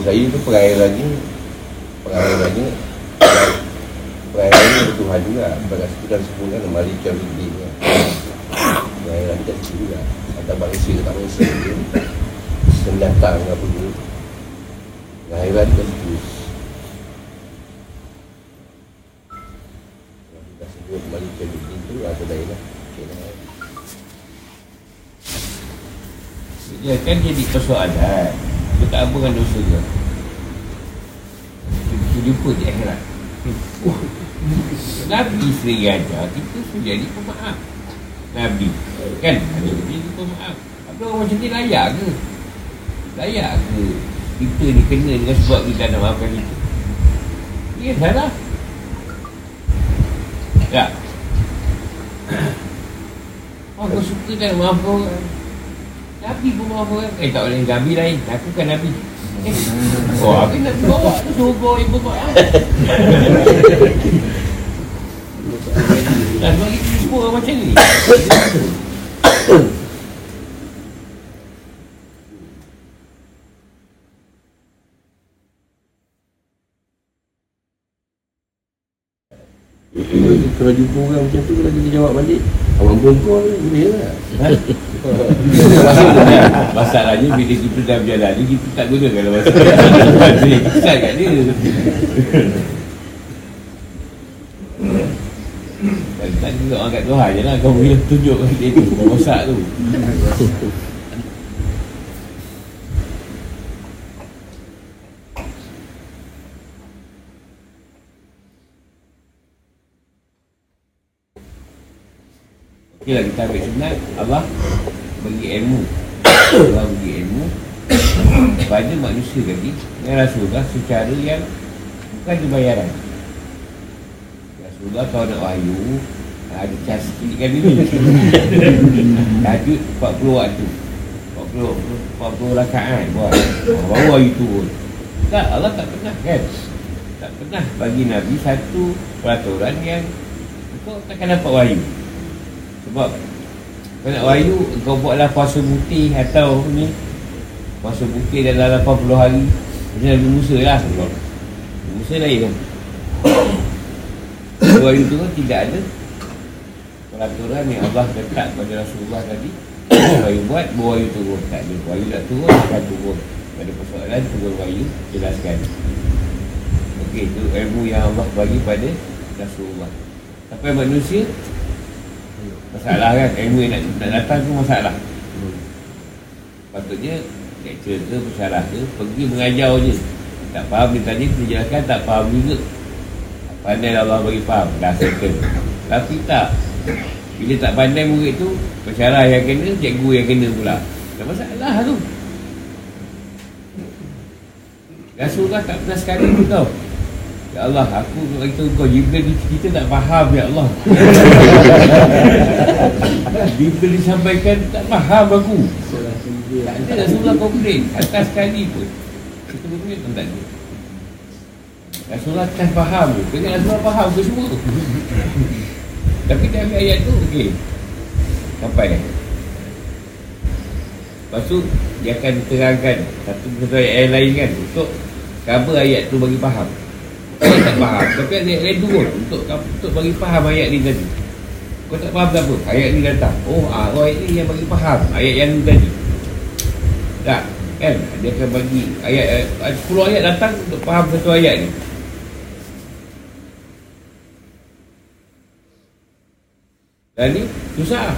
saya tu perai lagi Perai lagi Perai lagi ada Tuhan juga Pada situ dan sempurna dan mari jam ini Perai lagi kat situ juga Ada manusia ke tak manusia dia Sendatang apa kat situ Kalau kita sebut mari jam ini tu Ada lain lah. Lah. Ya kan jadi persoalan tak apa dengan dosa ke Kita jumpa di akhirat. Nabi sendiri ajar Kita sudah jadi pemaaf. Nabi Kan? Ada jadi pemaaf. Tapi orang macam ni layak ke? Layak ke Kita ni kena dengan sebab kita nak maafkan kita? Ya salah Tak. Oh kau suka tak maafkan Nabi maaf orang Eh tak boleh. Nabi lain. Aku kan Nabi. Eh, Oh aku nak bawa tu Suruh bawa ibu Dah bagi jumpa orang macam ni Kalau jumpa orang macam tu Kalau kita jawab balik Abang perempuan Boleh lah. Masalahnya bila kita dah berjalan ni Kita tak guna kalau masalah. Dia kisah kat dia. Tak juga orang kat Tuhan je lah. Kau boleh tunjuk kat dia tu Kau rosak tu Okey lah kita ambil sunat. Allah bagi ilmu Allah bagi ilmu pada manusia tadi dengan Rasulullah secara yang bukan ada bayaran Rasulullah kalau nak wahyu ada cas kan dulu Tahajud 40 waktu 40 40 rakaat buat. Baru wahyu turun tak Allah tak pernah kan? Tak pernah bagi Nabi satu peraturan yang kau takkan dapat wahyu sebab kau nak wahyu kau buatlah puasa putih atau ni puasa putih dalam 80 hari. Macam Nabi Musa lah Nabi Musa lain kan wahyu tu kan tidak ada peraturan yang Allah letak pada Rasulullah tadi. Wahyu buat wahyu turun. Tak ada wahyu nak turun akan turun. Pada persoalan turun wahyu jelaskan. Okey, itu ilmu yang Allah bagi pada Rasulullah. Sampai manusia masalah kan ilmu yang nak, nak datang tu masalah. Patutnya lecturer ke pesyarah ke pergi mengajar je. Tak faham dia tanya dia jelaskan tak faham juga. Pandai Allah bagi faham dah settle. Tapi tak bila tak pandai murid tu pesyarah yang kena cikgu yang kena pula. Tak masalah tu. Rasulullah tak pernah sekali tu tau Ya Allah, aku beritahu kau Jibril ni kita tak faham Ya Allah. Jibril disampaikan tak faham aku. Tak ada Rasulullah komplain. Atas sekali pun. Kita komplain pun tak ada Rasulullah tak faham tu Kena Rasulullah faham ke semua. Tapi dia ambil ayat tu Okey. Sampai. Lepas tu Dia akan terangkan Satu satu ayat lain kan Untuk cover ayat tu bagi faham Kau tak faham. Tapi ayat lain turun Untuk untuk bagi faham ayat ni tadi. Kau tak faham apa? Ayat ni datang. Oh ah, oh, ayat ni yang bagi faham. Ayat yang tadi. Tak Kan? Dia akan bagi Ayat ayat 10 ayat datang Untuk faham satu ayat ni. Dan ni susah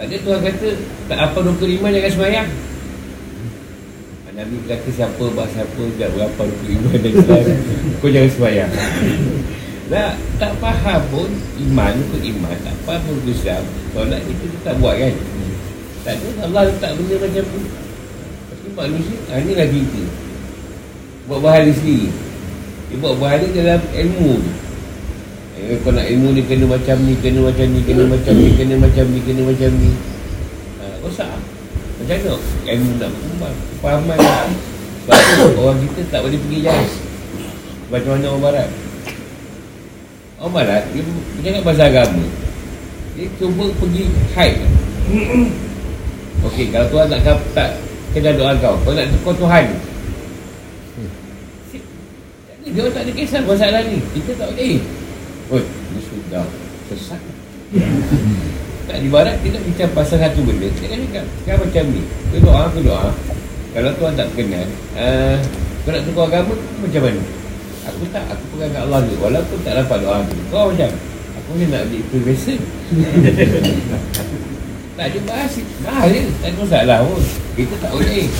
Tak ada Tuhan kata Tak apa rukun iman jangan semayang. Nabi kata siapa Bak siapa Tak berapa rukun iman dan Islam Kau jangan semayang. Tak, tak faham pun Iman rukun iman Tak faham pun rukun Islam Solat itu kita tak buat kan? Tak ada Allah letak benda macam tu. Tapi manusia ha, Inilah kita. Buat bahala sendiri. Dia buat bahala dalam ilmu Eh, kau nak ilmu ni kena macam ni, kena macam ni, kena macam ni, kena macam ni, kena macam ni. Ha, rosak. Macam mana? Ilmu nak berkembang. Fahaman lah. Sebab tu orang kita tak boleh pergi jahit. Macam mana orang barat. Orang barat, dia, dia jangan pasal agama. Dia cuba pergi hide. Okey, kalau Tuhan tak, tak kena doa kau, kau nak kau Tuhan. Dia orang tak ada kisah masalah ni. Kita tak boleh. Oh, ini sudah sesat. tak di barat kita bincang pasal satu benda. Dia kan sekarang macam ni. Kau doa, kau doa. Kalau Tuhan tak berkenan, uh, kau nak tukar agama, macam mana? Aku tak, aku pegang kat Allah ni. Walaupun tak dapat doa tu. Kau macam, aku ni nak beli profesor. tak ada bahas. Bahas je. Tak ada masalah pun. Kita tak boleh.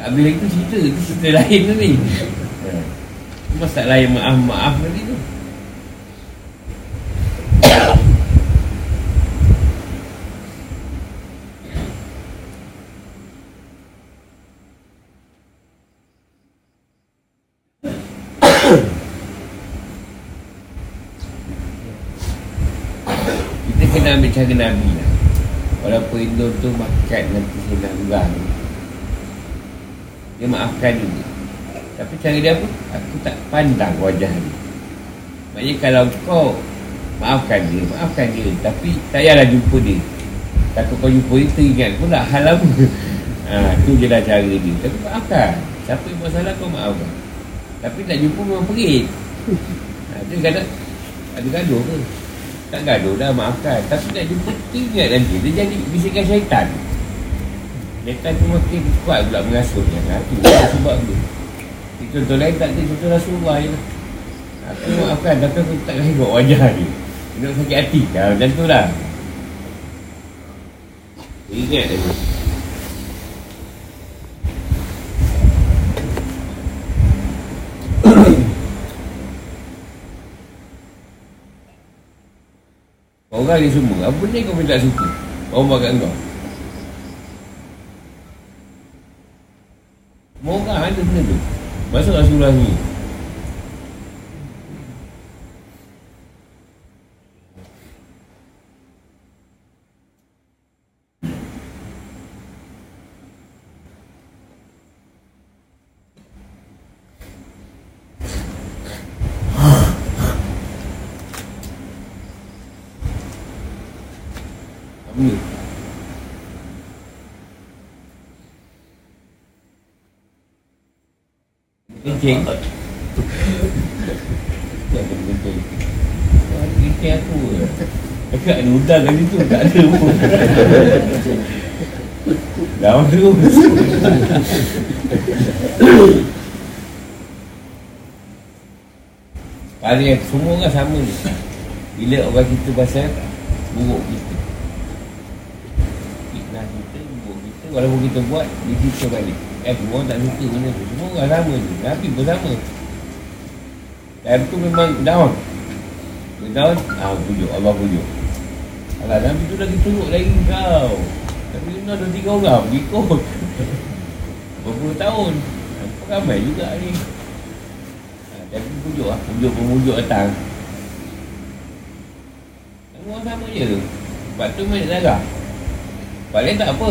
Habis lagi tu cerita cerita lain tu ni. Itu masalah yang maaf-maaf tadi tu Kita cara Nabi. Lah Walaupun Indon tu makan nanti saya nak dia maafkan juga Tapi cara dia apa? Aku tak pandang wajah dia. Maksudnya kalau kau Maafkan dia, maafkan dia. Tapi tak payahlah jumpa dia. Takut kau jumpa dia, teringat pula hal lama. Ha, Tu je lah cara dia. Tapi maafkan. Siapa yang masalah kau maafkan. Tapi tak jumpa memang perit. Ha, Itu kadang Ada gaduh ke Tak gaduh dah maafkan Tapi nak jumpa ingat nanti Dia jadi bisikan syaitan. Syaitan tu makin kuat pula mengasuhnya Itu sebab tu. Contoh lain tak ada contoh Rasulullah je lah. Aku maafkan tapi aku tak tengok wajah dia. Dia nak sakit hati. Dah macam tu lah. Ingat dia Orang ni semua. Apa ni kau minta suka? Orang buat kat kau? Orang ada benda tu. Masa Rasulullah ni Ni? Kencing Jangan kencing Kencing aku Dekat ada udang kat situ Tak ada pun. Dah terus Paling semua orang sama ni. Bila orang kita pasal Buruk kita Fitnah kita Buruk kita Walaupun kita buat Dia kita balik. Eh semua orang tak suka benda tu. Semua orang sama je. Nabi pun sama Time tu memang down. Dia down Ah pujuk. Allah pujuk. Alah Nabi tu lagi teruk lagi kau. Nabi tu ada tiga orang. Ikut. Berpuluh tahun. Ramai juga ni. Ah, Tapi pujuk lah. Pujuk pemujuk datang. Semua sama je. Sebab tu main darah Paling tak apa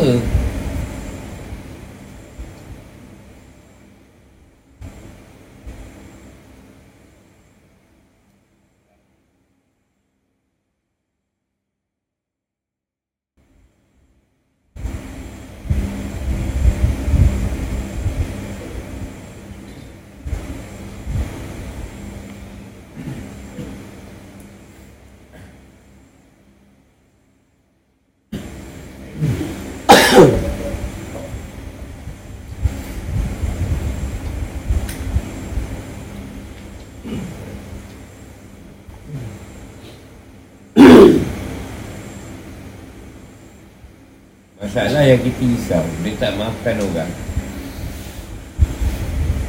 Masalah yang kita risau Dia tak maafkan orang.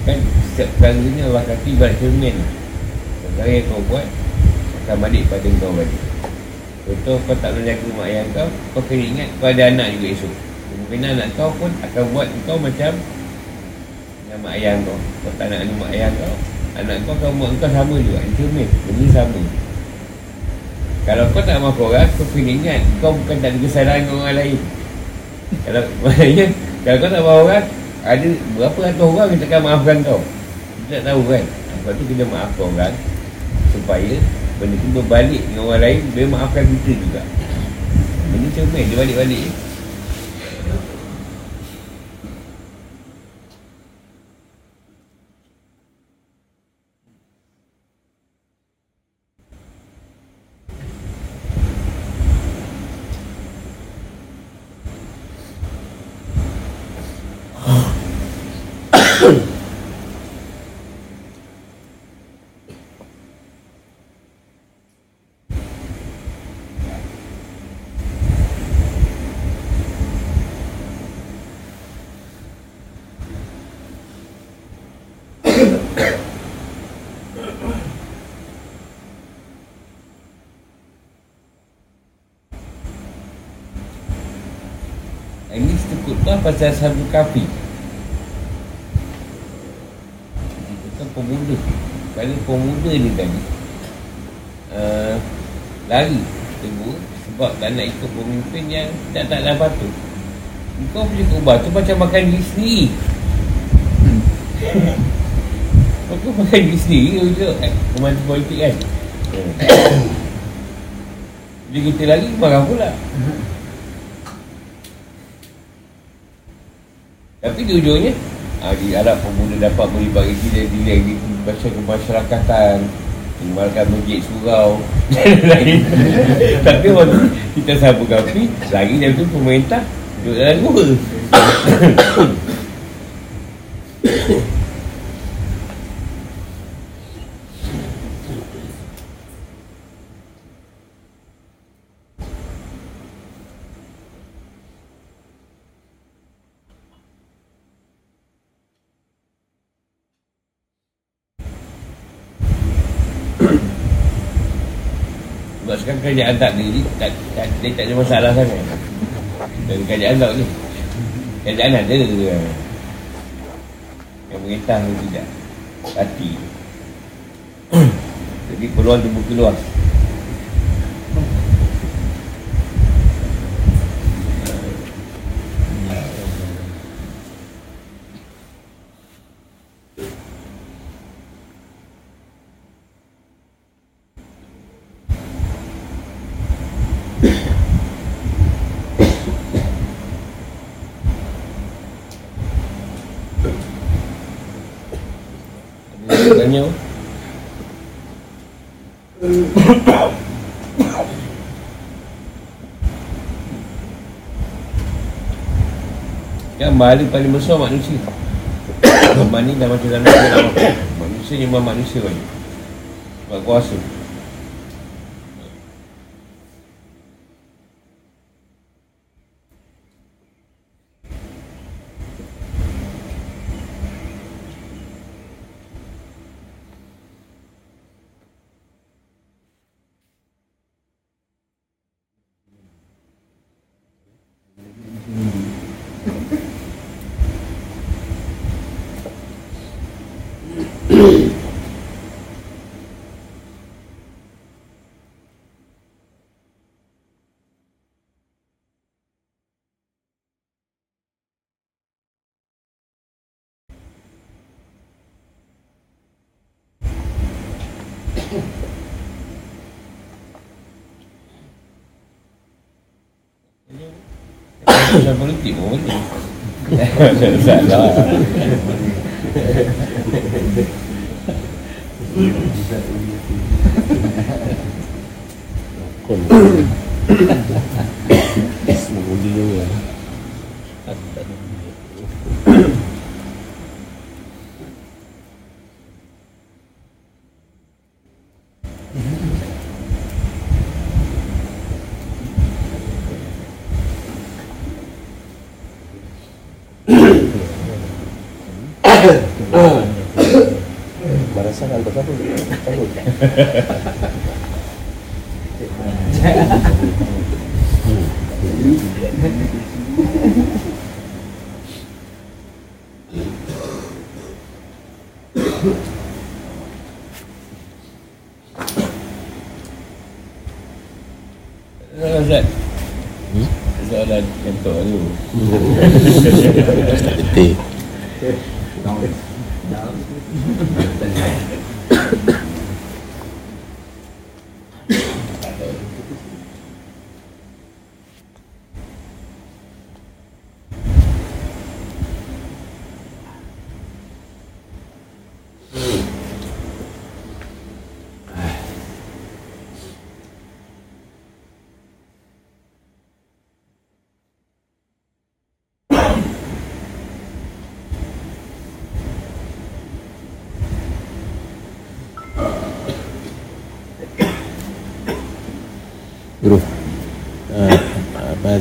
Kan setiap perkara ni Allah kata ibarat cermin. Perkara yang kau buat Akan balik pada kau balik. Contoh kau tak boleh jaga mak ayah kau Kau kena ingat kau ada anak juga esok. Mungkin anak kau pun akan buat kau macam Dengan mak ayah kau. Kau tak nak ada mak ayah kau Anak kau kau buat kau sama juga. Cermin Benda sama. Kalau kau tak maaf orang, kau kena ingat Kau bukan tak ada kesalahan dengan orang lain kalau maknanya kalau kau tak maaf orang ada berapa ratus orang yang takkan maafkan kau? Kita tak tahu kan? Sebab tu kena maafkan orang supaya benda tu berbalik dengan orang lain dia maafkan kita juga. Benda cermin dia balik-balik Ini setekut tu pasal sahabat kafi Kita kan pemuda. Kalau pemuda ni tadi. Uh, Lari Tunggu Sebab tak nak ikut pemimpin yang Tak tak dah patut Kau punya kubah tu macam makan diri sendiri. Kau makan diri sendiri je eh, Pemantu politik kan? Bila kita lari marah pula Tapi di ujungnya ah, Di Arab pemuda dapat melibatkan diri diri di Baca kemasyarakatan. Tinggalkan masjid surau. Dan lain. Tapi waktu kita sahabat kapi Lagi dia tu pemerintah Duduk dalam gua Sekarang kerajaan tak Dia tak, tak, dia tak ada masalah sangat. Dan kerajaan tak ni Kerajaan ada Yang pemerintah tu tidak. Hati. Jadi peluang terbuka luas Tanya. Yang bahaya paling besar manusia. Berbanding dah macam dalam. Manusia nyembah manusia banyak Sebab kuasa Pasal politik pun boleh Salah Kon. Mengundi juga. Merasa kan kau siapa? Cabut. Ustaz Soalan contoh tu Betul. Guru uh,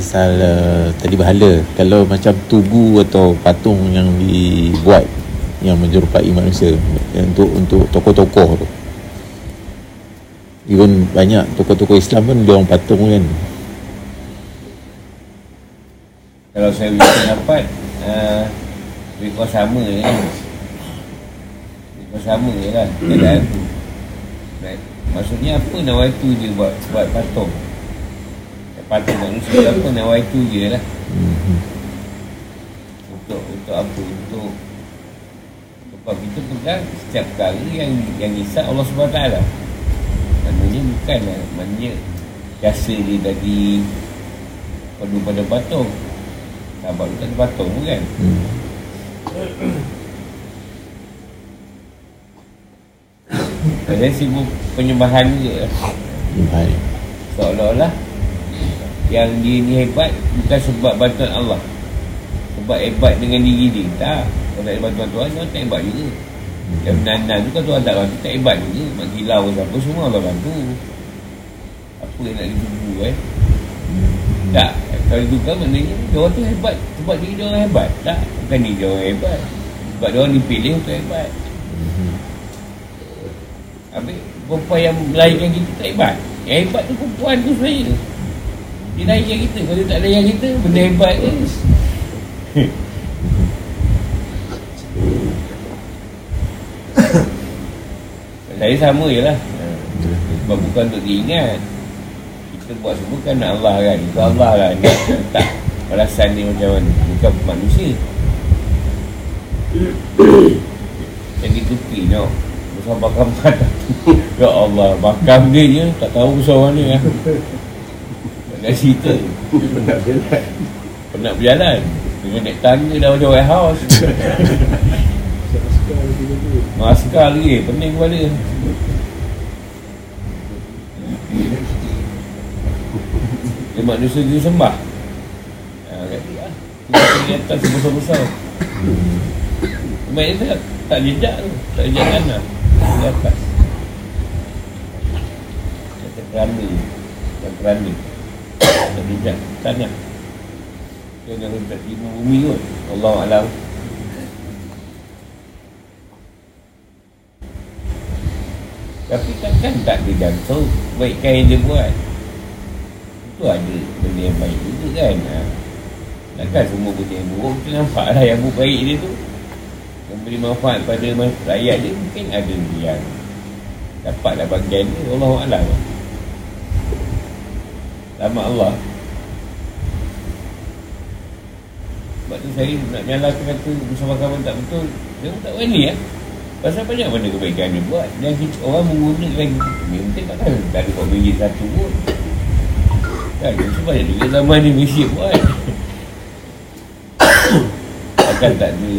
Pasal uh, Tadi bahala Kalau macam tugu Atau patung yang dibuat Yang menyerupai manusia Untuk untuk tokoh-tokoh tu. Even banyak tokoh-tokoh Islam pun Dia orang patung kan. Kalau saya boleh pendapat uh, Lebih kurang sama je kan. Lebih sama je lah Keadaan tu. Maksudnya apa nawai tu je buat buat patung Patung manusia apa nawai tu je lah. Hmm. Untuk untuk apa? Untuk Sebab kita pegang setiap perkara yang yang isap Allah SWT Maknanya bukan lah Maknanya Biasa dia tadi Perlu pada patung. Sahabat tu tak ada patung pun kan Hmm. Saya sibuk penyembahan juga. Baik. Seolah-olah Yang dia ni hebat Bukan sebab bantuan Allah. Sebab hebat dengan diri dia. Tak. Kalau tak ada bantuan Tuhan Dia tak hebat juga. Yang menanam tu kan Tuhan tak bantu Tak hebat juga. Mak kilau ke siapa Semua Allah bantu. Apa yang nak ditunggu eh? Tak. Kalau itu kan maknanya Dia orang tu hebat. Sebab diri dia orang hebat. Tak. Bukan diri dia orang hebat. Sebab dia orang dipilih untuk hebat. Habis perempuan yang melahirkan kita tak hebat. Yang hebat tu perempuan tu sebenarnya Dia lahirkan kita. Kalau dia tak lahirkan kita Benda hebat je. Saya sama je lah. Sebab bukan untuk diingat. Kita buat semua kan nak Allah kan. Itu Allah kan Nak letak balasan dia macam mana. Bukan manusia. Yang ditutupi tengok. Besar bakam mata Ya Allah Bakam dia je. Tak tahu besar mana ya. Nak cerita. Penat jalan Penat berjalan. Dengan naik tangga dah macam warehouse. Maskar lagi. Pening kepala. Dia manusia dia sembah. Ha, kata, ah, Kita pergi atas besar-besar. Dia tak, tak jejak tu. Tak jejak tanah Di atas. Kata kerana Dan kerana Tak jejak tanah Dia jangan tak terima bumi kot. Allah Alam. Tapi takkan tak ada jantung Baikkan yang dia buat. Itu ada benda yang baik juga kan. Ha. Takkan semua benda yang buruk Kita nampak lah yang baik dia tu. Yang beri manfaat pada rakyat dia Mungkin ada yang Dapatlah bagian dia Allah Alam Lama Allah. Sebab tu saya nak nyalakan kata Bersama kawan tak betul Dia pun tak berani ya Pasal banyak benda kebaikan dia buat. Dan kita orang menggunakan Dia mungkin Tak ada buat minggir satu pun. Kan Sebab banyak juga zaman ni Malaysia buat. Takkan tak ada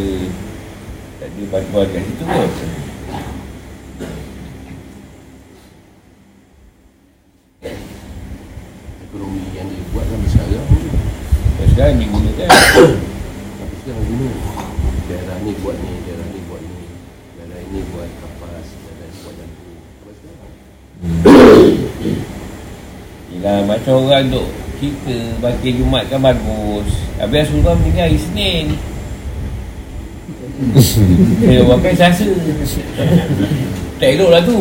Tak ada bantuan kat situ pun Ekonomi yang dia buat kan sekarang Dan sekarang digunakan Tapi sekarang guna Daerah ni buat ni Daerah ni buat ni Daerah ini buat kapas Daerah ni buat jantung Sampai sekarang Yelah macam orang duk Kita Bakir Jumat kan bagus. Habis Rasulullah meninggal hari Senin. Dia pakai sasa. Tak elok lah tu.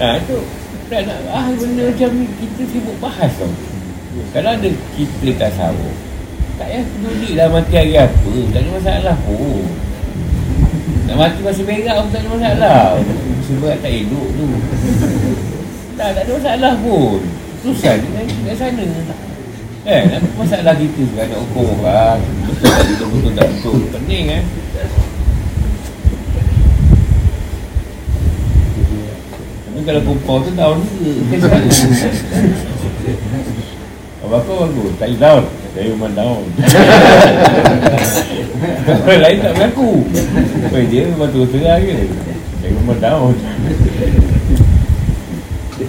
Ha, tu. Tak nak ah, benda macam ni Kita sibuk bahas tau. Kalau ada kita tak Tak payah peduli lah mati hari apa. Tak ada masalah pun. Nak mati masa berak pun tak ada masalah. Sebab tak elok tu tak, tak ada masalah pun. Susah. Dia kat sana Eh, apa masalah kita sekarang nak ukur orang. Betul tak betul, betul tak betul. Pening eh. Tapi kalau kumpul tu tahun ni Kan Apa kau bagus? Tak tahun Saya memang tahun Orang lain tak Weh dia memang terus terang ke Saya memang Tapi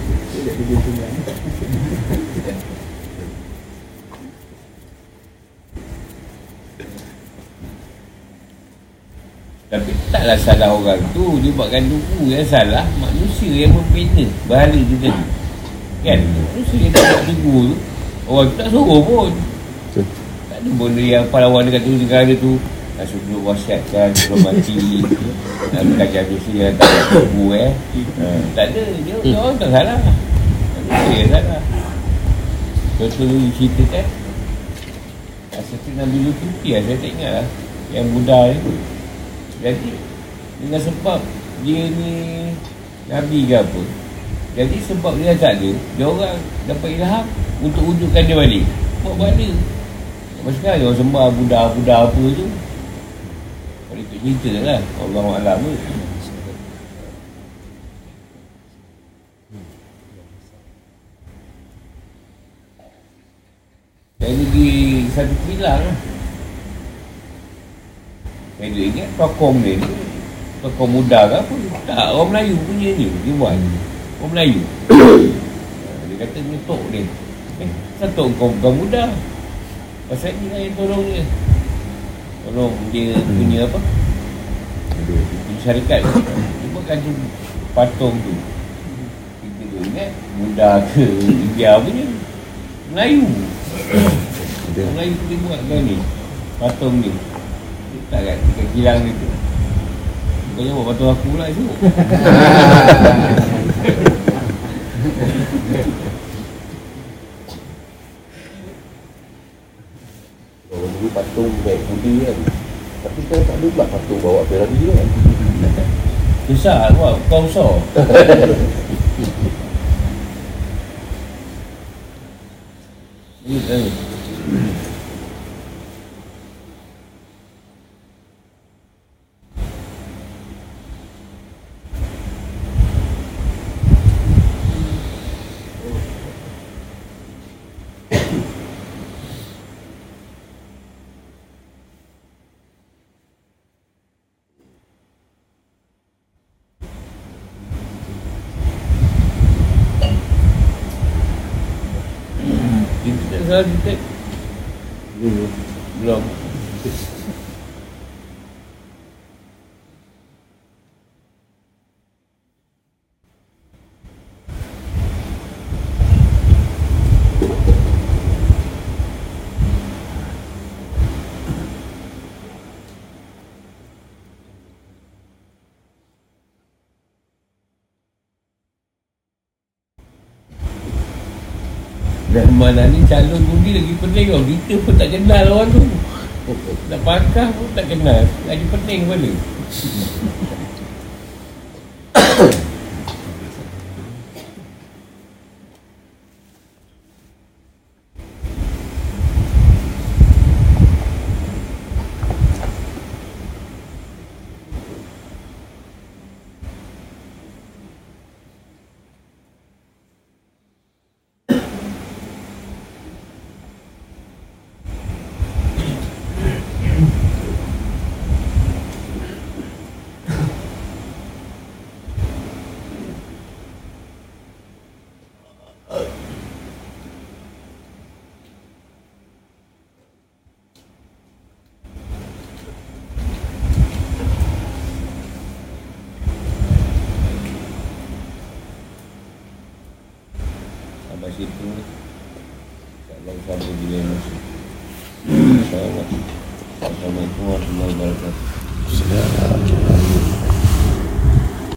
taklah salah orang tu Dia buatkan duku yang salah Manusia yang membina. Bahala tu tadi. Kan? Manusia yang tak buat duku tu Orang tu tak suruh pun. Tak ada benda yang pahlawan dekat tu negara tu Nak suruh wasiatkan Sebelum mati Nak belajar dosa yang tak buat duku eh. Ha, Tak ada Dia, dia orang tak salah. Yang salah. Contoh tu cerita kan. Asal tu Nabi Lutufi lah Saya tak ingat lah. Yang Buddha ni jadi dengan sebab dia ni Nabi ke apa Jadi sebab dia tak ada Dia orang dapat ilham Untuk wujudkan dia balik. Buat mana Sampai sekarang dia orang sembah Buddha-Buddha apa tu cerita lah Allah Alam Saya pergi satu kilang lah. Saya duk ingat tokong dia ni. Kau muda ke apa? Tak orang Melayu punya ni. Dia buat Orang Melayu. Dia kata ni tok dia. Eh Satu kau bukan muda? Pasal ni lah yang tolong dia. Tolong dia punya apa Punya syarikat Dia buatkan tu Patung tu. Kita tu ingat Muda ke? India punya Melayu. Orang Melayu tu dia buat kau ni Patung ni Tak kat Dekat kilang dia tu. Kau buat patung aku pula esok Kalau dulu patung naik kuda kan Tapi sekarang tak ada pula patung bawa Ferrari kan. Susah kau Kau usah. Ini tadi Kita tak salah kita Belum Dan mana ni calon undi lagi pening tau. Kita pun tak kenal orang tu. Nak pakar pun tak kenal. Lagi pening kepala